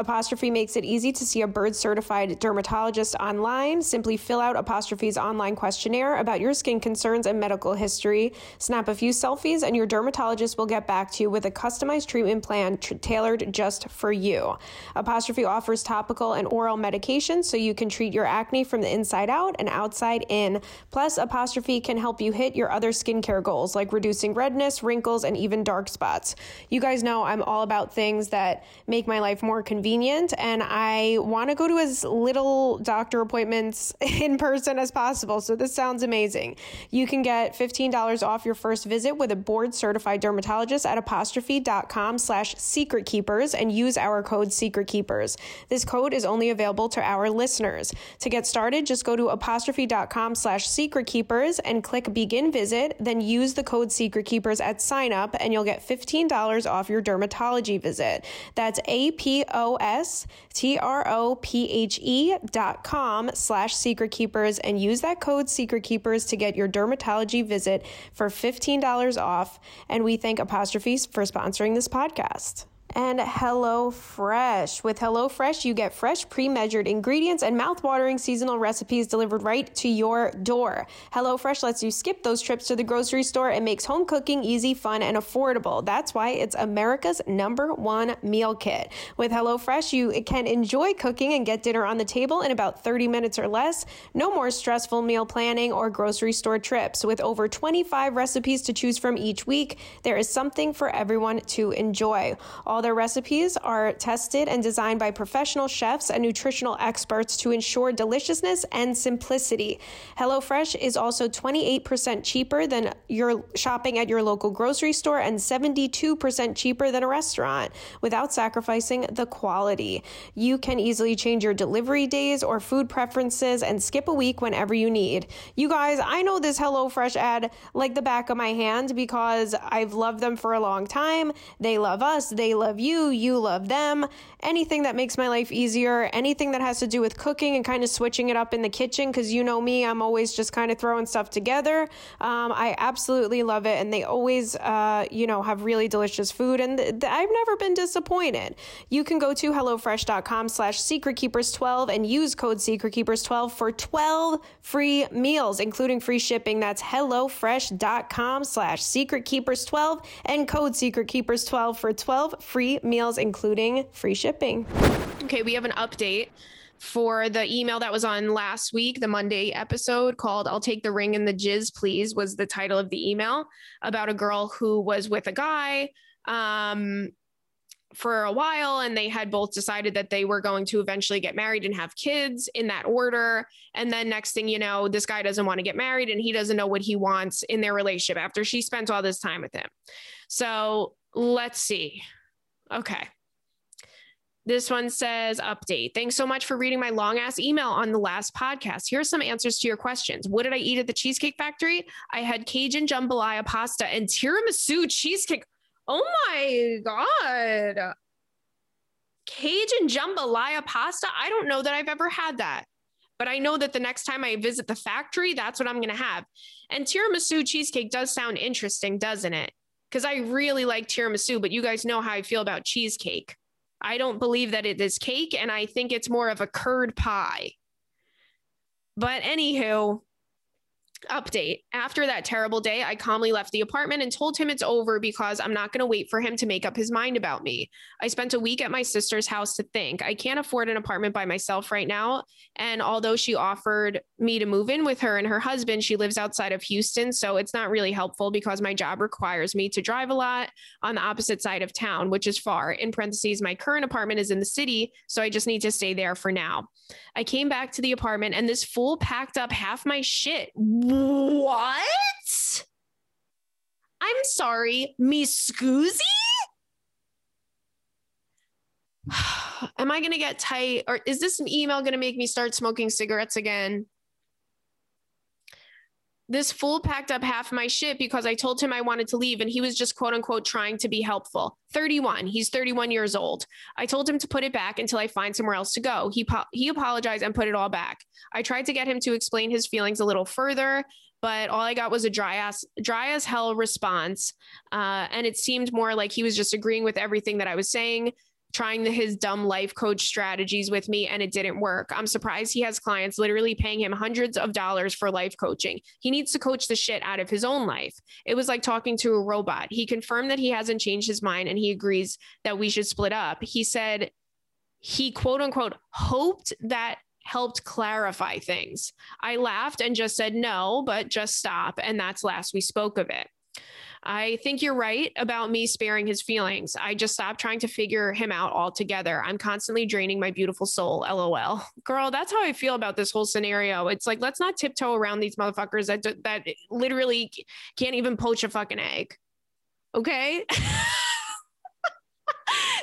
Apostrophe makes it easy to see a bird certified dermatologist online. Simply fill out Apostrophe's online questionnaire about your skin concerns and medical history. Snap a few selfies, and your dermatologist will get back to you with a customized treatment plan tailored just for you. Apostrophe offers topical and oral medications so you can treat your acne from the inside out and outside in. Plus, Apostrophe can help you hit your other skincare goals like reducing redness, wrinkles, and even dark spots. You guys know I'm all about things that make my life more convenient convenient and I want to go to as little doctor appointments in person as possible. So this sounds amazing. You can get $15 off your first visit with a board certified dermatologist at apostrophe.com slash secret keepers and use our code secret keepers. This code is only available to our listeners. To get started, just go to apostrophe.com slash secret keepers and click begin visit, then use the code secret keepers at sign up and you'll get $15 off your dermatology visit. That's A P O S T R O P H E dot com slash secret keepers and use that code secret keepers to get your dermatology visit for $15 off. And we thank Apostrophes for sponsoring this podcast and HelloFresh. With HelloFresh, you get fresh, pre measured ingredients and mouth-watering seasonal recipes delivered right to your door. HelloFresh lets you skip those trips to the grocery store and makes home cooking easy, fun, and affordable. That's why it's America's number one meal kit. With HelloFresh, you can enjoy cooking and get dinner on the table in about 30 minutes or less. No more stressful meal planning or grocery store trips. With over 25 recipes to choose from each week, there is something for everyone to enjoy. All all their recipes are tested and designed by professional chefs and nutritional experts to ensure deliciousness and simplicity. HelloFresh is also 28% cheaper than your shopping at your local grocery store and 72% cheaper than a restaurant without sacrificing the quality. You can easily change your delivery days or food preferences and skip a week whenever you need. You guys, I know this HelloFresh ad like the back of my hand because I've loved them for a long time. They love us, they love love you, you love them. Anything that makes my life easier, anything that has to do with cooking and kind of switching it up in the kitchen, because you know me, I'm always just kind of throwing stuff together. Um, I absolutely love it. And they always, uh, you know, have really delicious food. And th- th- I've never been disappointed. You can go to HelloFresh.com slash SecretKeepers12 and use code SecretKeepers12 for 12 free meals, including free shipping. That's HelloFresh.com slash SecretKeepers12 and code SecretKeepers12 for 12 free free meals, including free shipping. Okay, we have an update for the email that was on last week, the Monday episode called I'll Take the Ring and the Jizz, Please, was the title of the email about a girl who was with a guy um, for a while and they had both decided that they were going to eventually get married and have kids in that order. And then next thing you know, this guy doesn't want to get married and he doesn't know what he wants in their relationship after she spent all this time with him. So let's see. Okay. This one says update. Thanks so much for reading my long ass email on the last podcast. Here are some answers to your questions. What did I eat at the Cheesecake Factory? I had Cajun jambalaya pasta and tiramisu cheesecake. Oh my God. Cajun jambalaya pasta? I don't know that I've ever had that, but I know that the next time I visit the factory, that's what I'm going to have. And tiramisu cheesecake does sound interesting, doesn't it? Because I really like tiramisu, but you guys know how I feel about cheesecake. I don't believe that it is cake, and I think it's more of a curd pie. But anywho, Update. After that terrible day, I calmly left the apartment and told him it's over because I'm not going to wait for him to make up his mind about me. I spent a week at my sister's house to think. I can't afford an apartment by myself right now. And although she offered me to move in with her and her husband, she lives outside of Houston. So it's not really helpful because my job requires me to drive a lot on the opposite side of town, which is far. In parentheses, my current apartment is in the city. So I just need to stay there for now. I came back to the apartment and this fool packed up half my shit. What? I'm sorry, me scoozy? Am I going to get tight? Or is this an email going to make me start smoking cigarettes again? This fool packed up half my shit because I told him I wanted to leave and he was just quote unquote trying to be helpful. 31. He's 31 years old. I told him to put it back until I find somewhere else to go. He po- he apologized and put it all back. I tried to get him to explain his feelings a little further, but all I got was a dry ass dry as hell response. Uh, and it seemed more like he was just agreeing with everything that I was saying trying the, his dumb life coach strategies with me and it didn't work. I'm surprised he has clients literally paying him hundreds of dollars for life coaching. He needs to coach the shit out of his own life. It was like talking to a robot. He confirmed that he hasn't changed his mind and he agrees that we should split up. He said he quote unquote hoped that helped clarify things. I laughed and just said no, but just stop. And that's last we spoke of it. I think you're right about me sparing his feelings. I just stopped trying to figure him out altogether. I'm constantly draining my beautiful soul. LOL. Girl, that's how I feel about this whole scenario. It's like let's not tiptoe around these motherfuckers that that literally can't even poach a fucking egg. Okay?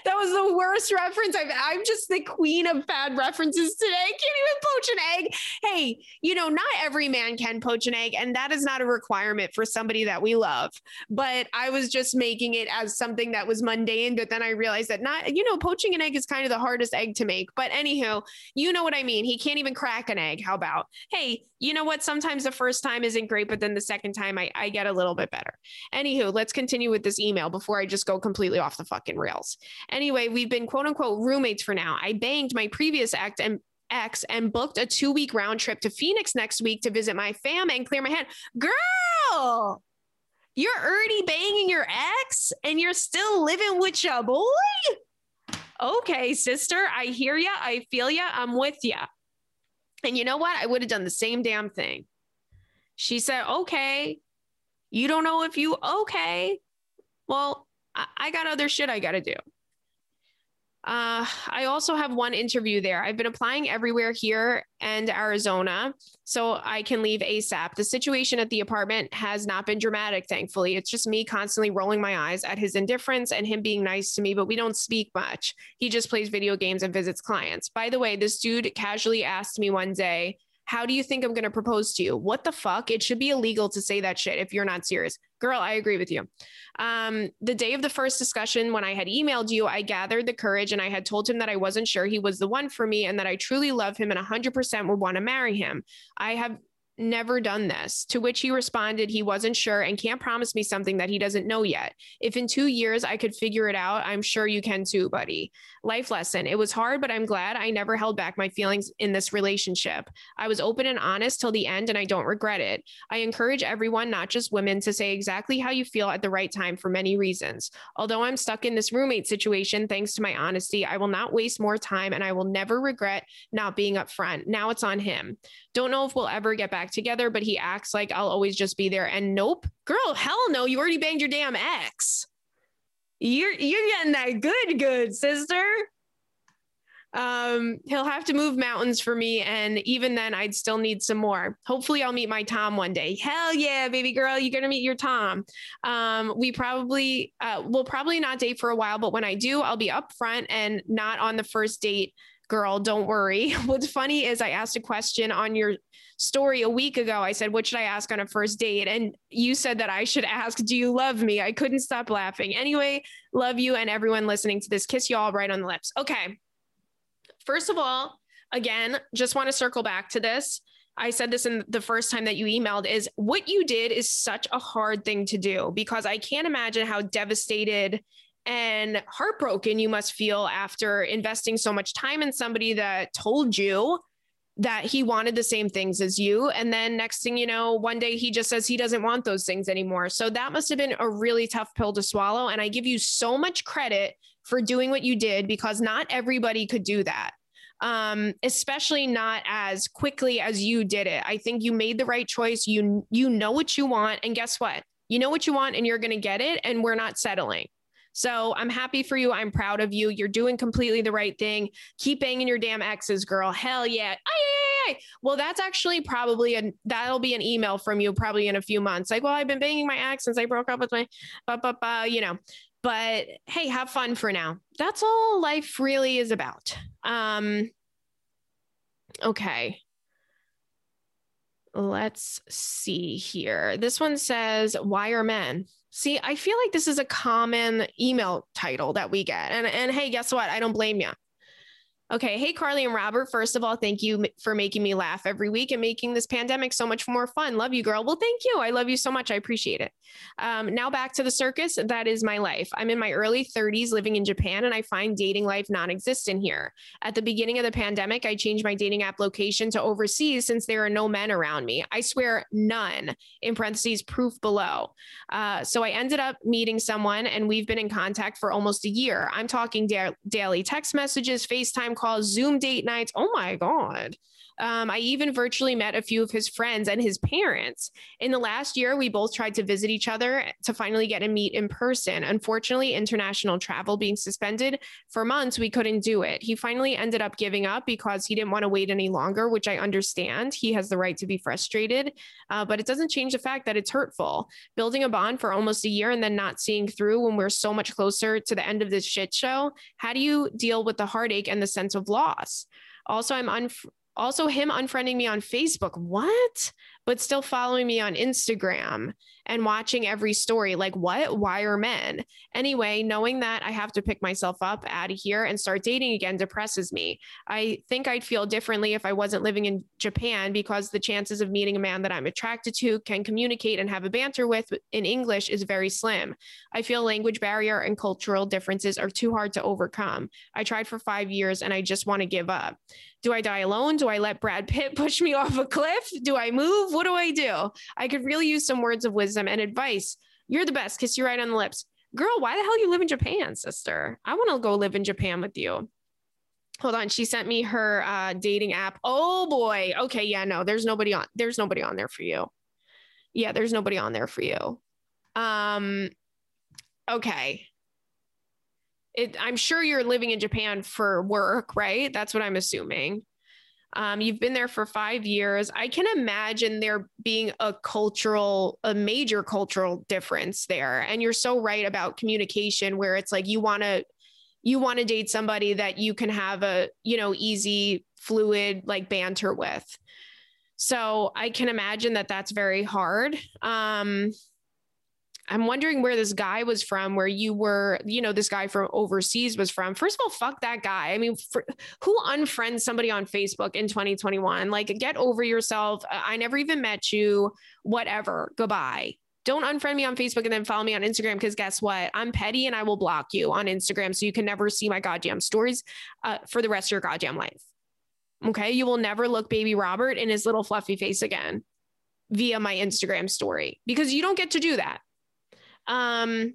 that was the worst reference I've I'm just the queen of bad references today. I can't even poach an egg. Hey, you know, not every man can poach an egg, and that is not a requirement for somebody that we love. But I was just making it as something that was mundane, but then I realized that not, you know, poaching an egg is kind of the hardest egg to make. But anywho, you know what I mean. He can't even crack an egg. How about, hey, you know what? Sometimes the first time isn't great, but then the second time I, I get a little bit better. Anywho, let's continue with this email before I just go completely off the fucking rails. Anyway, we've been quote unquote roommates for now. I banged my previous ex and ex and booked a two week round trip to Phoenix next week to visit my fam and clear my head. Girl, you're already banging your ex and you're still living with your boy? Okay, sister, I hear ya. I feel ya. I'm with ya. And you know what? I would have done the same damn thing. She said, okay. You don't know if you okay. Well, I, I got other shit I got to do. Uh, I also have one interview there. I've been applying everywhere here and Arizona so I can leave ASAP. The situation at the apartment has not been dramatic, thankfully. It's just me constantly rolling my eyes at his indifference and him being nice to me, but we don't speak much. He just plays video games and visits clients. By the way, this dude casually asked me one day, how do you think I'm going to propose to you? What the fuck? It should be illegal to say that shit if you're not serious. Girl, I agree with you. Um, the day of the first discussion, when I had emailed you, I gathered the courage and I had told him that I wasn't sure he was the one for me and that I truly love him and 100% would want to marry him. I have never done this. To which he responded, he wasn't sure and can't promise me something that he doesn't know yet. If in two years I could figure it out, I'm sure you can too, buddy. Life lesson. It was hard, but I'm glad I never held back my feelings in this relationship. I was open and honest till the end, and I don't regret it. I encourage everyone, not just women, to say exactly how you feel at the right time for many reasons. Although I'm stuck in this roommate situation, thanks to my honesty, I will not waste more time and I will never regret not being upfront. Now it's on him. Don't know if we'll ever get back together, but he acts like I'll always just be there. And nope, girl, hell no, you already banged your damn ex. You're you're getting that good, good sister. Um, he'll have to move mountains for me, and even then, I'd still need some more. Hopefully, I'll meet my Tom one day. Hell yeah, baby girl, you're gonna meet your Tom. Um, we probably uh, will probably not date for a while, but when I do, I'll be upfront and not on the first date girl, don't worry. What's funny is I asked a question on your story a week ago. I said, What should I ask on a first date? And you said that I should ask, Do you love me? I couldn't stop laughing. Anyway, love you and everyone listening to this. Kiss you all right on the lips. Okay. First of all, again, just want to circle back to this. I said this in the first time that you emailed is what you did is such a hard thing to do because I can't imagine how devastated and heartbroken you must feel after investing so much time in somebody that told you that he wanted the same things as you. And then next thing you know, one day he just says he doesn't want those things anymore. So that must have been a really tough pill to swallow. And I give you so much credit for doing what you did because not everybody could do that. Um, especially not as quickly as you did it. I think you made the right choice. You you know what you want, and guess what? You know what you want, and you're to get it. And we're not settling. So I'm happy for you. I'm proud of you. You're doing completely the right thing. Keep banging your damn exes, girl. Hell yeah. Aye, Well, that's actually probably a that'll be an email from you probably in a few months. Like, well, I've been banging my ex since I broke up with my, bah, bah, bah, you know. But hey, have fun for now. That's all life really is about. Um, okay let's see here. This one says, Why are men? See, I feel like this is a common email title that we get. And, and hey, guess what? I don't blame you. Okay. Hey, Carly and Robert. First of all, thank you for making me laugh every week and making this pandemic so much more fun. Love you, girl. Well, thank you. I love you so much. I appreciate it. Um, now back to the circus. That is my life. I'm in my early 30s living in Japan, and I find dating life non existent here. At the beginning of the pandemic, I changed my dating app location to overseas since there are no men around me. I swear, none, in parentheses, proof below. Uh, so I ended up meeting someone, and we've been in contact for almost a year. I'm talking da- daily text messages, FaceTime calls, Zoom date nights. Oh my God. Um, I even virtually met a few of his friends and his parents. In the last year, we both tried to visit each other to finally get to meet in person. Unfortunately, international travel being suspended for months, we couldn't do it. He finally ended up giving up because he didn't want to wait any longer, which I understand. He has the right to be frustrated, uh, but it doesn't change the fact that it's hurtful. Building a bond for almost a year and then not seeing through when we're so much closer to the end of this shit show. How do you deal with the heartache and the sense of loss? Also, I'm un- also, him unfriending me on Facebook. What? But still following me on Instagram and watching every story. Like, what? Why are men? Anyway, knowing that I have to pick myself up out of here and start dating again depresses me. I think I'd feel differently if I wasn't living in Japan because the chances of meeting a man that I'm attracted to, can communicate, and have a banter with in English is very slim. I feel language barrier and cultural differences are too hard to overcome. I tried for five years and I just want to give up. Do I die alone? Do I let Brad Pitt push me off a cliff? Do I move? What do I do? I could really use some words of wisdom and advice. You're the best. Kiss you right on the lips. Girl, why the hell you live in Japan, sister? I want to go live in Japan with you. Hold on, she sent me her uh, dating app. Oh boy. Okay, yeah, no, there's nobody on. There's nobody on there for you. Yeah, there's nobody on there for you. Um okay it, I'm sure you're living in Japan for work, right? That's what I'm assuming. Um, you've been there for five years. I can imagine there being a cultural, a major cultural difference there. And you're so right about communication, where it's like you want to, you want to date somebody that you can have a, you know, easy, fluid like banter with. So I can imagine that that's very hard. Um, I'm wondering where this guy was from, where you were, you know, this guy from overseas was from. First of all, fuck that guy. I mean, for, who unfriends somebody on Facebook in 2021? Like, get over yourself. I never even met you. Whatever. Goodbye. Don't unfriend me on Facebook and then follow me on Instagram because guess what? I'm petty and I will block you on Instagram so you can never see my goddamn stories uh, for the rest of your goddamn life. Okay. You will never look baby Robert in his little fluffy face again via my Instagram story because you don't get to do that um,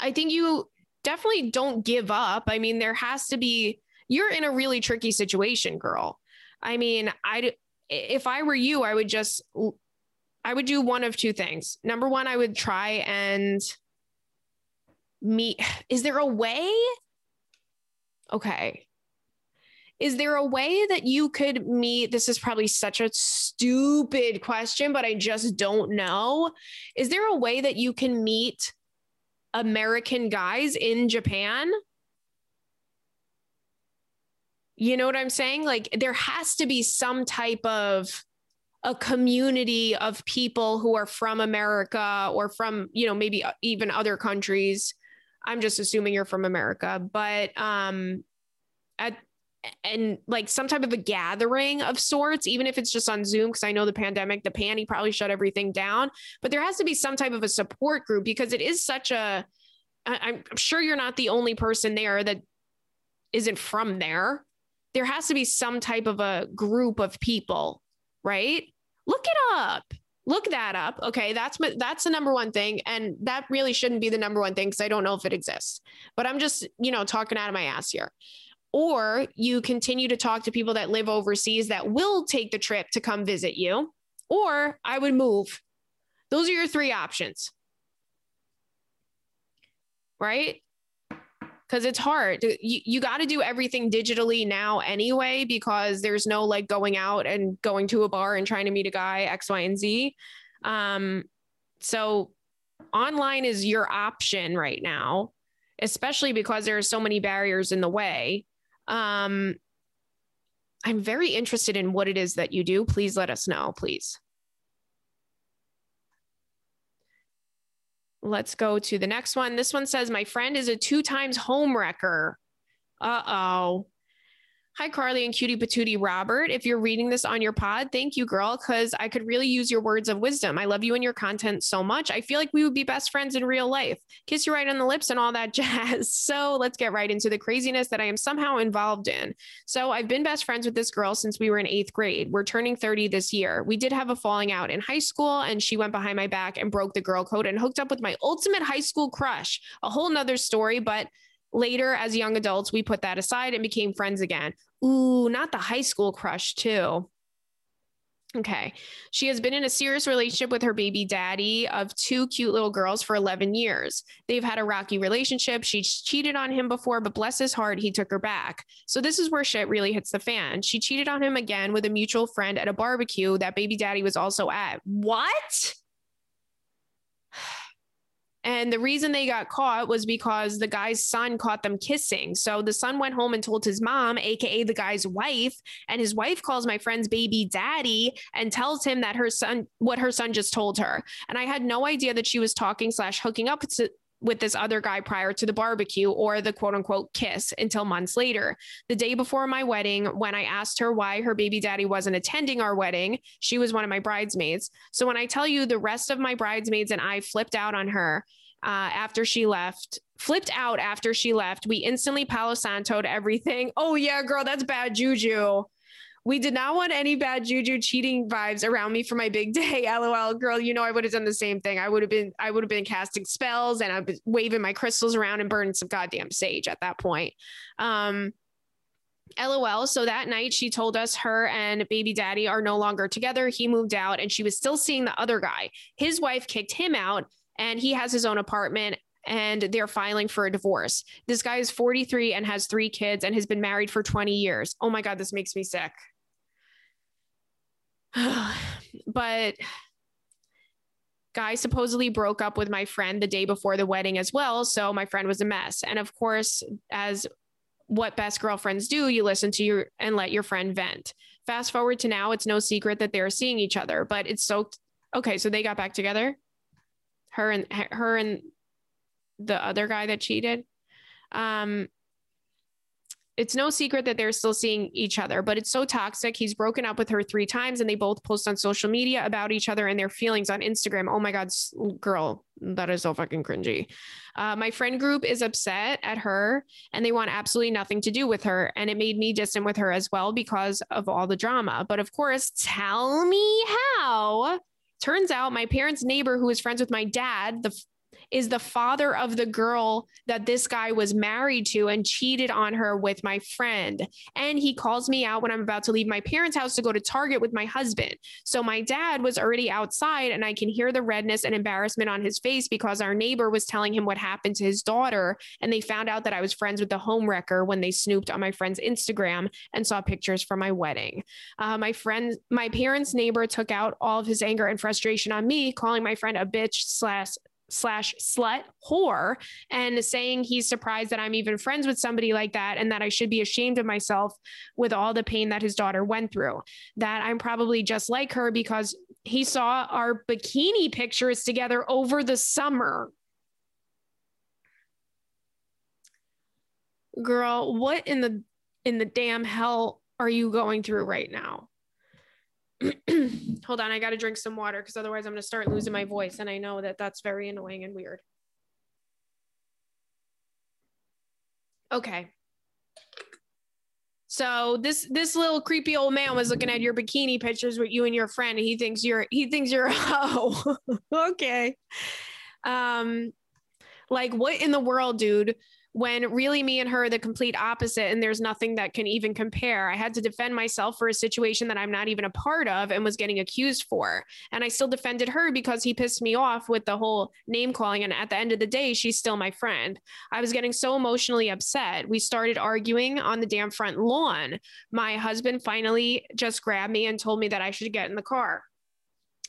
I think you definitely don't give up. I mean, there has to be, you're in a really tricky situation, girl. I mean, I, if I were you, I would just, I would do one of two things. Number one, I would try and meet. Is there a way? Okay. Is there a way that you could meet? This is probably such a stupid question, but I just don't know. Is there a way that you can meet American guys in Japan? You know what I'm saying? Like there has to be some type of a community of people who are from America or from, you know, maybe even other countries. I'm just assuming you're from America, but um at and like some type of a gathering of sorts, even if it's just on Zoom, because I know the pandemic, the panty probably shut everything down, but there has to be some type of a support group because it is such a, I'm sure you're not the only person there that isn't from there. There has to be some type of a group of people, right? Look it up. Look that up. Okay, that's that's the number one thing, and that really shouldn't be the number one thing because I don't know if it exists. But I'm just, you know, talking out of my ass here or you continue to talk to people that live overseas that will take the trip to come visit you, or I would move. Those are your three options. Right? Because it's hard. You, you got to do everything digitally now anyway, because there's no like going out and going to a bar and trying to meet a guy, X, Y, and Z. Um, so online is your option right now, especially because there are so many barriers in the way. Um, I'm very interested in what it is that you do. Please let us know, please. Let's go to the next one. This one says, My friend is a two times home wrecker. Uh oh. Hi, Carly and Cutie Patootie Robert. If you're reading this on your pod, thank you, girl, because I could really use your words of wisdom. I love you and your content so much. I feel like we would be best friends in real life. Kiss you right on the lips and all that jazz. So let's get right into the craziness that I am somehow involved in. So I've been best friends with this girl since we were in eighth grade. We're turning 30 this year. We did have a falling out in high school, and she went behind my back and broke the girl code and hooked up with my ultimate high school crush. A whole nother story, but Later, as young adults, we put that aside and became friends again. Ooh, not the high school crush, too. Okay. She has been in a serious relationship with her baby daddy of two cute little girls for 11 years. They've had a rocky relationship. She's cheated on him before, but bless his heart, he took her back. So this is where shit really hits the fan. She cheated on him again with a mutual friend at a barbecue that baby daddy was also at. What? And the reason they got caught was because the guy's son caught them kissing. So the son went home and told his mom, AKA the guy's wife. And his wife calls my friend's baby daddy and tells him that her son, what her son just told her. And I had no idea that she was talking slash hooking up to, with this other guy prior to the barbecue or the quote unquote kiss until months later. The day before my wedding, when I asked her why her baby daddy wasn't attending our wedding, she was one of my bridesmaids. So when I tell you the rest of my bridesmaids and I flipped out on her, uh, after she left, flipped out after she left. We instantly Palo Santoed everything. Oh, yeah, girl, that's bad juju. We did not want any bad juju cheating vibes around me for my big day. LOL, girl, you know I would have done the same thing. I would have been, I would have been casting spells and I'd be waving my crystals around and burning some goddamn sage at that point. Um, LOL. So that night, she told us her and baby daddy are no longer together. He moved out and she was still seeing the other guy. His wife kicked him out and he has his own apartment and they're filing for a divorce. This guy is 43 and has three kids and has been married for 20 years. Oh my God, this makes me sick. but guy supposedly broke up with my friend the day before the wedding as well. So my friend was a mess. And of course, as what best girlfriends do, you listen to your and let your friend vent. Fast forward to now, it's no secret that they're seeing each other, but it's so okay. So they got back together her and her and the other guy that cheated. Um, it's no secret that they're still seeing each other, but it's so toxic. He's broken up with her three times and they both post on social media about each other and their feelings on Instagram. Oh my God, girl, that is so fucking cringy. Uh, my friend group is upset at her and they want absolutely nothing to do with her. And it made me distant with her as well because of all the drama. But of course, tell me how Turns out my parents' neighbor, who was friends with my dad, the is the father of the girl that this guy was married to and cheated on her with my friend. And he calls me out when I'm about to leave my parents' house to go to Target with my husband. So my dad was already outside and I can hear the redness and embarrassment on his face because our neighbor was telling him what happened to his daughter. And they found out that I was friends with the home wrecker when they snooped on my friend's Instagram and saw pictures from my wedding. Uh, my friend, my parents' neighbor took out all of his anger and frustration on me, calling my friend a bitch slash slash slut whore and saying he's surprised that I'm even friends with somebody like that and that I should be ashamed of myself with all the pain that his daughter went through. That I'm probably just like her because he saw our bikini pictures together over the summer. Girl, what in the in the damn hell are you going through right now? Hold on, I got to drink some water because otherwise I'm going to start losing my voice. And I know that that's very annoying and weird. Okay. So this this little creepy old man was looking at your bikini pictures with you and your friend, and he thinks you're he thinks you're hoe. okay. Um, like what in the world, dude? When really me and her are the complete opposite and there's nothing that can even compare. I had to defend myself for a situation that I'm not even a part of and was getting accused for. And I still defended her because he pissed me off with the whole name calling. And at the end of the day, she's still my friend. I was getting so emotionally upset. We started arguing on the damn front lawn. My husband finally just grabbed me and told me that I should get in the car.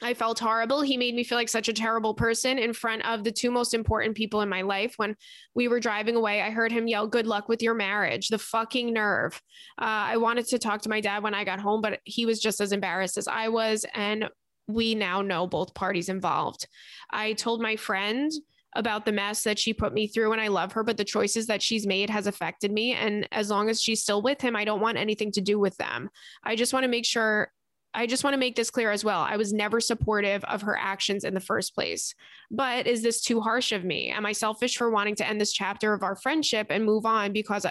I felt horrible. He made me feel like such a terrible person in front of the two most important people in my life. When we were driving away, I heard him yell, Good luck with your marriage. The fucking nerve. Uh, I wanted to talk to my dad when I got home, but he was just as embarrassed as I was. And we now know both parties involved. I told my friend about the mess that she put me through and I love her but the choices that she's made has affected me and as long as she's still with him I don't want anything to do with them. I just want to make sure I just want to make this clear as well. I was never supportive of her actions in the first place. But is this too harsh of me? Am I selfish for wanting to end this chapter of our friendship and move on because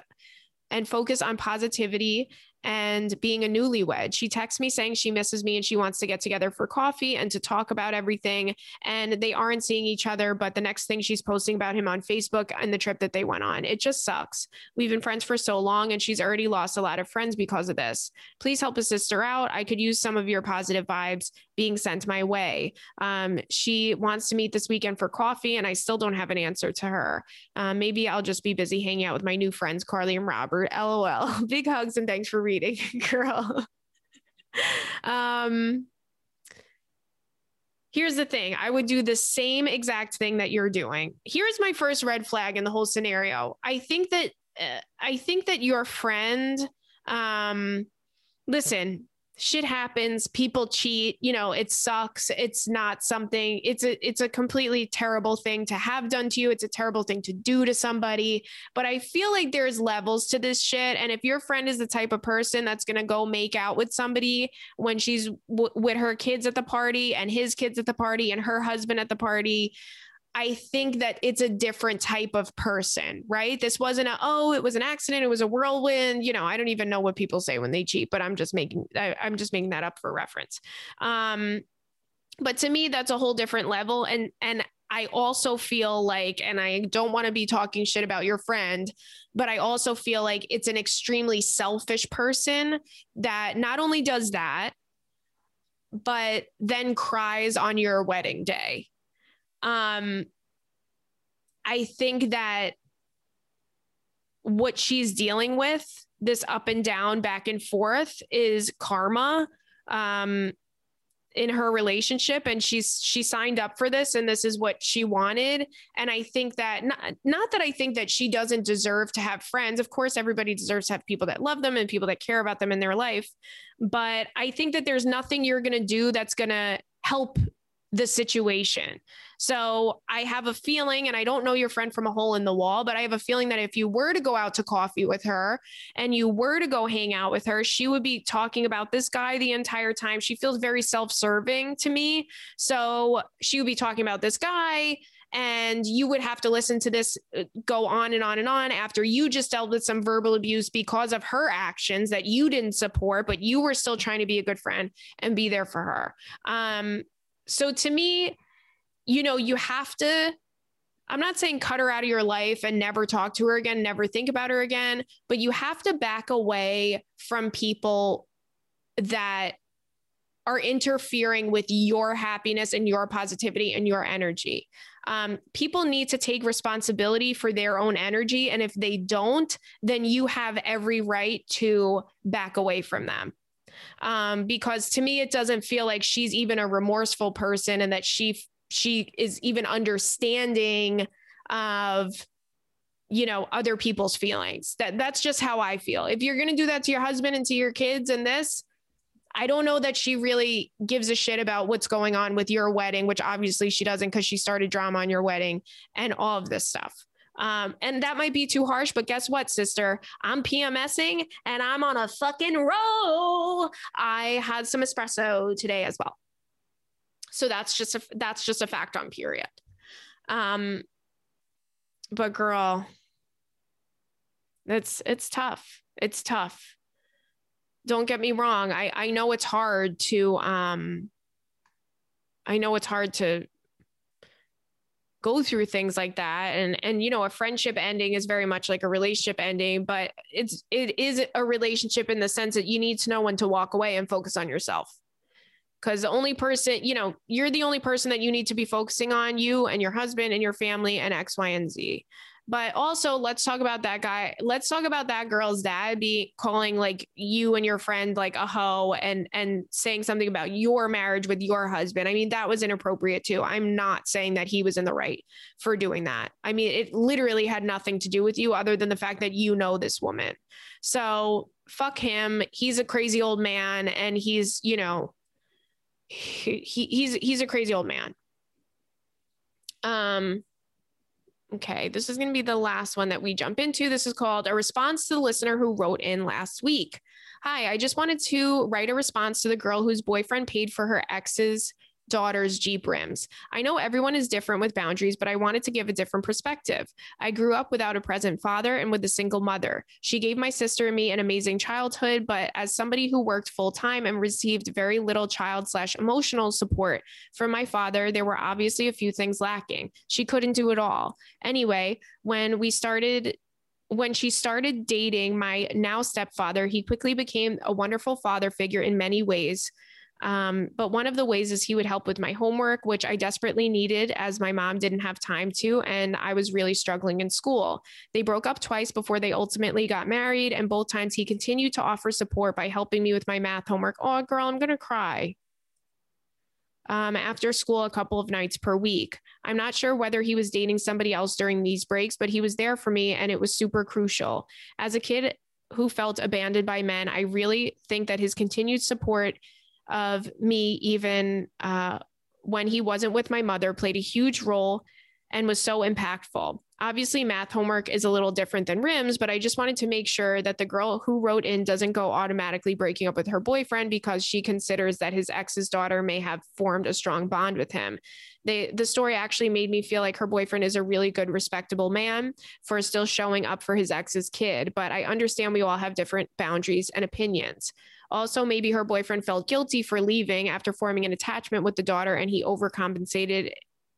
and focus on positivity and being a newlywed. She texts me saying she misses me and she wants to get together for coffee and to talk about everything. And they aren't seeing each other, but the next thing she's posting about him on Facebook and the trip that they went on. It just sucks. We've been friends for so long and she's already lost a lot of friends because of this. Please help a sister out. I could use some of your positive vibes being sent my way. Um, she wants to meet this weekend for coffee and I still don't have an answer to her. Uh, maybe I'll just be busy hanging out with my new friends, Carly and Robert. LOL. Big hugs and thanks for reading, girl. um, here's the thing I would do the same exact thing that you're doing. Here's my first red flag in the whole scenario. I think that, uh, I think that your friend, um, listen, shit happens people cheat you know it sucks it's not something it's a it's a completely terrible thing to have done to you it's a terrible thing to do to somebody but i feel like there's levels to this shit and if your friend is the type of person that's going to go make out with somebody when she's w- with her kids at the party and his kids at the party and her husband at the party I think that it's a different type of person, right? This wasn't a, oh, it was an accident. It was a whirlwind. You know, I don't even know what people say when they cheat, but I'm just making, I, am just making that up for reference. Um, but to me, that's a whole different level. And, and I also feel like, and I don't want to be talking shit about your friend, but I also feel like it's an extremely selfish person that not only does that, but then cries on your wedding day um, I think that what she's dealing with, this up and down, back and forth, is karma. Um, in her relationship. And she's she signed up for this and this is what she wanted. And i think that not, not that i think that she doesn't deserve to have friends. Of course everybody deserves to have people that love them and people that care about them in their life. But i think that there's nothing you're going to do that's going to help the situation. So I have a feeling, and I don't know your friend from a hole in the wall, but I have a feeling that if you were to go out to coffee with her and you were to go hang out with her, she would be talking about this guy the entire time. She feels very self serving to me. So she would be talking about this guy. And you would have to listen to this uh, go on and on and on after you just dealt with some verbal abuse because of her actions that you didn't support, but you were still trying to be a good friend and be there for her. Um, so to me, you know, you have to I'm not saying cut her out of your life and never talk to her again, never think about her again, but you have to back away from people that are interfering with your happiness and your positivity and your energy. Um, people need to take responsibility for their own energy. And if they don't, then you have every right to back away from them um, because to me it doesn't feel like she's even a remorseful person and that she she is even understanding of you know other people's feelings. That that's just how i feel. If you're going to do that to your husband and to your kids and this i don't know that she really gives a shit about what's going on with your wedding which obviously she doesn't because she started drama on your wedding and all of this stuff um, and that might be too harsh, but guess what, sister? I'm PMSing and I'm on a fucking roll. I had some espresso today as well. So that's just a that's just a fact on period. Um, but girl, it's it's tough. It's tough. Don't get me wrong. I I know it's hard to um I know it's hard to go through things like that. And and you know a friendship ending is very much like a relationship ending but it's it is a relationship in the sense that you need to know when to walk away and focus on yourself. Because the only person you know you're the only person that you need to be focusing on you and your husband and your family and x y and z But also, let's talk about that guy. Let's talk about that girl's dad be calling like you and your friend like a hoe and and saying something about your marriage with your husband. I mean, that was inappropriate too. I'm not saying that he was in the right for doing that. I mean, it literally had nothing to do with you other than the fact that you know this woman. So fuck him. He's a crazy old man, and he's you know he, he's he's a crazy old man. Um Okay, this is going to be the last one that we jump into. This is called a response to the listener who wrote in last week. Hi, I just wanted to write a response to the girl whose boyfriend paid for her ex's daughter's Jeep rims. I know everyone is different with boundaries, but I wanted to give a different perspective. I grew up without a present father and with a single mother. She gave my sister and me an amazing childhood, but as somebody who worked full time and received very little child slash emotional support from my father, there were obviously a few things lacking. She couldn't do it all. Anyway, when we started when she started dating my now stepfather, he quickly became a wonderful father figure in many ways. Um, but one of the ways is he would help with my homework, which I desperately needed as my mom didn't have time to, and I was really struggling in school. They broke up twice before they ultimately got married, and both times he continued to offer support by helping me with my math homework. Oh, girl, I'm going to cry. Um, after school a couple of nights per week. I'm not sure whether he was dating somebody else during these breaks, but he was there for me and it was super crucial. As a kid who felt abandoned by men, I really think that his continued support of me even uh, when he wasn't with my mother played a huge role and was so impactful. Obviously, math homework is a little different than rims, but I just wanted to make sure that the girl who wrote in doesn't go automatically breaking up with her boyfriend because she considers that his ex's daughter may have formed a strong bond with him. They, the story actually made me feel like her boyfriend is a really good, respectable man for still showing up for his ex's kid. But I understand we all have different boundaries and opinions. Also, maybe her boyfriend felt guilty for leaving after forming an attachment with the daughter and he overcompensated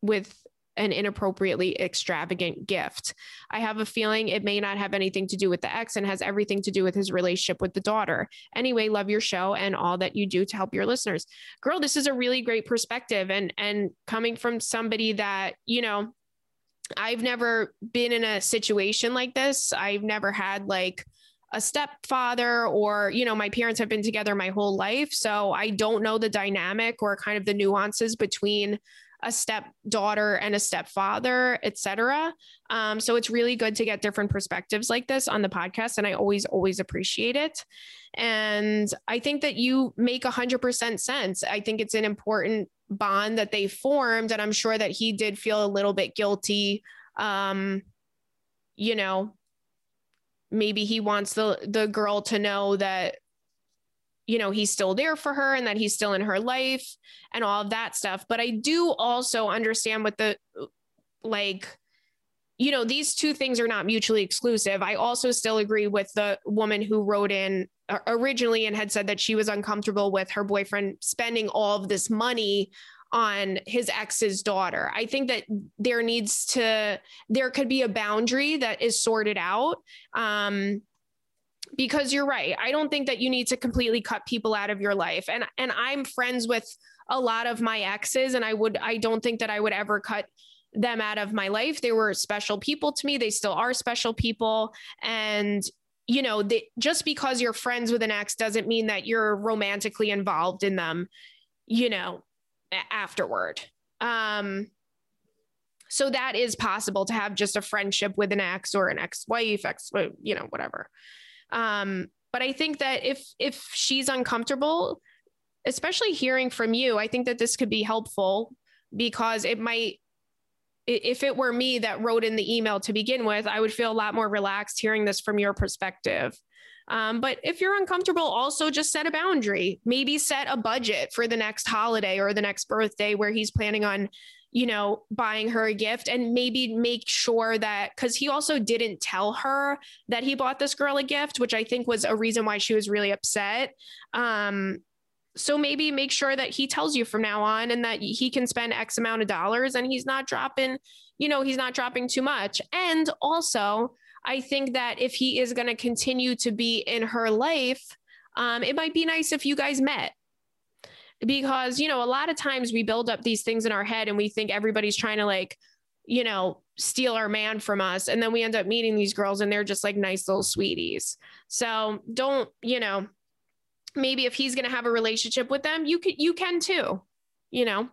with an inappropriately extravagant gift. I have a feeling it may not have anything to do with the ex and has everything to do with his relationship with the daughter. Anyway, love your show and all that you do to help your listeners. Girl, this is a really great perspective and and coming from somebody that, you know, I've never been in a situation like this. I've never had like a stepfather or you know my parents have been together my whole life so i don't know the dynamic or kind of the nuances between a stepdaughter and a stepfather etc um, so it's really good to get different perspectives like this on the podcast and i always always appreciate it. And i think that you make 100% sense. I think it's an important bond that they formed and i'm sure that he did feel a little bit guilty um, you know maybe he wants the the girl to know that you know he's still there for her and that he's still in her life and all of that stuff but i do also understand what the like you know these two things are not mutually exclusive i also still agree with the woman who wrote in uh, originally and had said that she was uncomfortable with her boyfriend spending all of this money on his ex's daughter. I think that there needs to there could be a boundary that is sorted out. Um, because you're right. I don't think that you need to completely cut people out of your life. And and I'm friends with a lot of my exes and I would I don't think that I would ever cut them out of my life. They were special people to me. They still are special people and you know, just because you're friends with an ex doesn't mean that you're romantically involved in them. You know, afterward. Um, so that is possible to have just a friendship with an ex or an ex-wife, ex, you know, whatever. Um, but I think that if if she's uncomfortable, especially hearing from you, I think that this could be helpful because it might if it were me that wrote in the email to begin with, I would feel a lot more relaxed hearing this from your perspective. Um, but if you're uncomfortable, also just set a boundary. Maybe set a budget for the next holiday or the next birthday where he's planning on, you know, buying her a gift and maybe make sure that because he also didn't tell her that he bought this girl a gift, which I think was a reason why she was really upset. Um, so maybe make sure that he tells you from now on and that he can spend X amount of dollars and he's not dropping, you know, he's not dropping too much. And also, I think that if he is going to continue to be in her life, um, it might be nice if you guys met. Because, you know, a lot of times we build up these things in our head and we think everybody's trying to like, you know, steal our man from us. And then we end up meeting these girls and they're just like nice little sweeties. So don't, you know, maybe if he's going to have a relationship with them, you can, you can too, you know?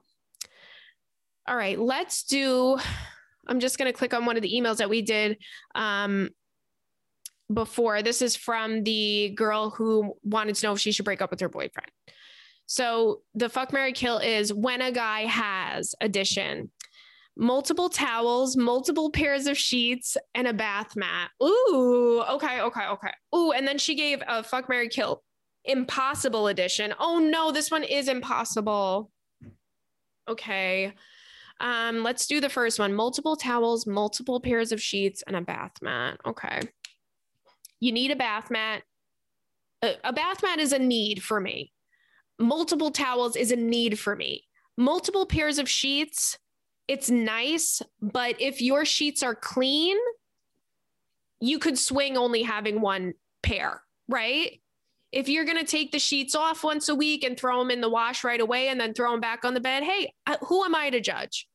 All right, let's do, I'm just going to click on one of the emails that we did um, before. This is from the girl who wanted to know if she should break up with her boyfriend. So the fuck Mary Kill is when a guy has addition multiple towels, multiple pairs of sheets, and a bath mat. Ooh, okay, okay, okay. Ooh, and then she gave a fuck Mary Kill impossible edition. Oh no, this one is impossible. Okay. Um, let's do the first one. Multiple towels, multiple pairs of sheets, and a bath mat. Okay. You need a bath mat. A, a bath mat is a need for me. Multiple towels is a need for me. Multiple pairs of sheets, it's nice, but if your sheets are clean, you could swing only having one pair, right? If you're going to take the sheets off once a week and throw them in the wash right away and then throw them back on the bed, hey, who am I to judge?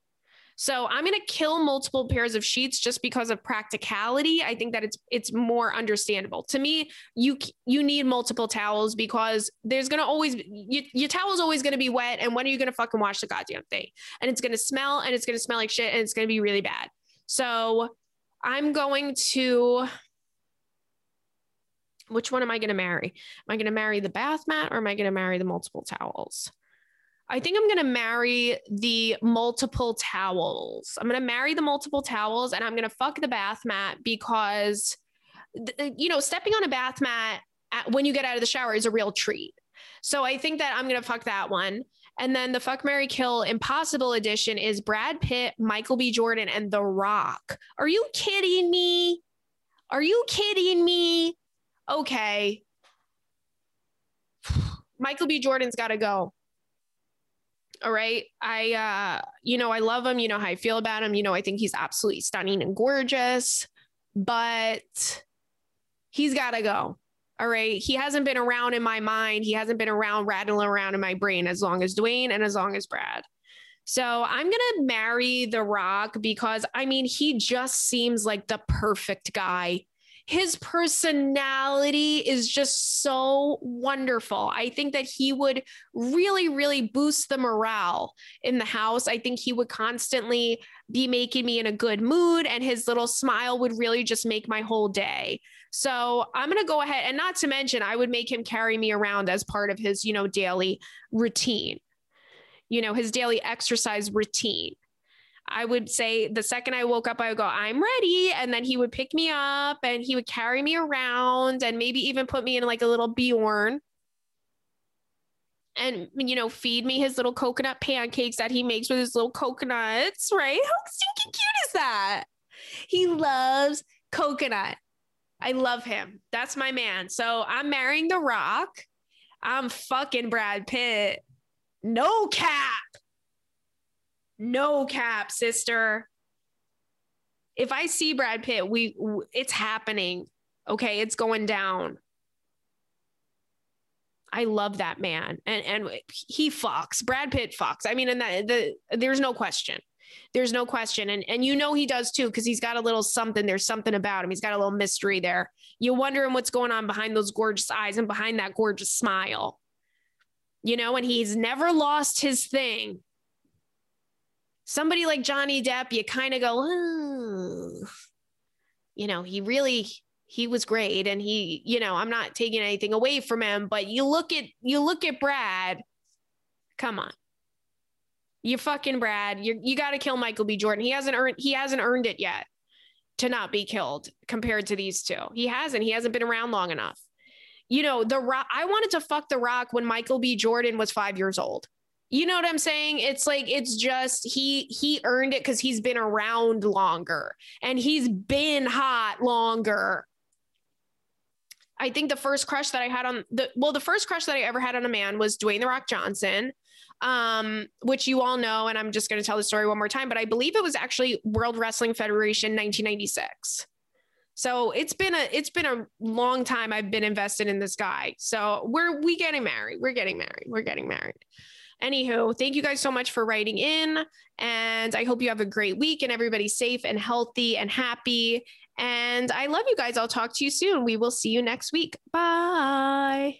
So I'm going to kill multiple pairs of sheets just because of practicality. I think that it's it's more understandable. To me, you you need multiple towels because there's going to always you, your towel's always going to be wet and when are you going to fucking wash the goddamn thing? And it's going to smell and it's going to smell like shit and it's going to be really bad. So I'm going to which one am I going to marry? Am I going to marry the bath mat or am I going to marry the multiple towels? I think I'm going to marry the multiple towels. I'm going to marry the multiple towels and I'm going to fuck the bath mat because, you know, stepping on a bath mat at, when you get out of the shower is a real treat. So I think that I'm going to fuck that one. And then the fuck Mary Kill Impossible Edition is Brad Pitt, Michael B. Jordan, and The Rock. Are you kidding me? Are you kidding me? Okay. Michael B. Jordan's got to go. All right. I, uh, you know, I love him. You know how I feel about him. You know, I think he's absolutely stunning and gorgeous, but he's got to go. All right. He hasn't been around in my mind. He hasn't been around, rattling around in my brain as long as Dwayne and as long as Brad. So I'm going to marry The Rock because I mean, he just seems like the perfect guy his personality is just so wonderful. I think that he would really, really boost the morale in the house. I think he would constantly be making me in a good mood, and his little smile would really just make my whole day. So I'm going to go ahead and not to mention, I would make him carry me around as part of his, you know, daily routine, you know, his daily exercise routine. I would say the second I woke up, I would go, I'm ready. And then he would pick me up and he would carry me around and maybe even put me in like a little Bjorn and, you know, feed me his little coconut pancakes that he makes with his little coconuts, right? How stinking cute is that? He loves coconut. I love him. That's my man. So I'm marrying The Rock. I'm fucking Brad Pitt. No cap. No cap, sister. If I see Brad Pitt, we it's happening. Okay, it's going down. I love that man, and and he fucks. Brad Pitt fucks. I mean, and that the there's no question. There's no question, and and you know he does too because he's got a little something. There's something about him. He's got a little mystery there. You're wondering what's going on behind those gorgeous eyes and behind that gorgeous smile. You know, and he's never lost his thing somebody like Johnny Depp, you kind of go, oh. you know, he really he was great and he, you know, I'm not taking anything away from him, but you look at you look at Brad. Come on. You're fucking Brad. You you got to kill Michael B. Jordan. He hasn't earned he hasn't earned it yet to not be killed compared to these two. He hasn't. He hasn't been around long enough. You know, the rock I wanted to fuck the rock when Michael B. Jordan was 5 years old. You know what I'm saying? It's like it's just he he earned it because he's been around longer and he's been hot longer. I think the first crush that I had on the well, the first crush that I ever had on a man was Dwayne the Rock Johnson, um, which you all know, and I'm just going to tell the story one more time. But I believe it was actually World Wrestling Federation 1996. So it's been a it's been a long time I've been invested in this guy. So we're we getting married. We're getting married. We're getting married. Anywho, thank you guys so much for writing in. And I hope you have a great week and everybody's safe and healthy and happy. And I love you guys. I'll talk to you soon. We will see you next week. Bye.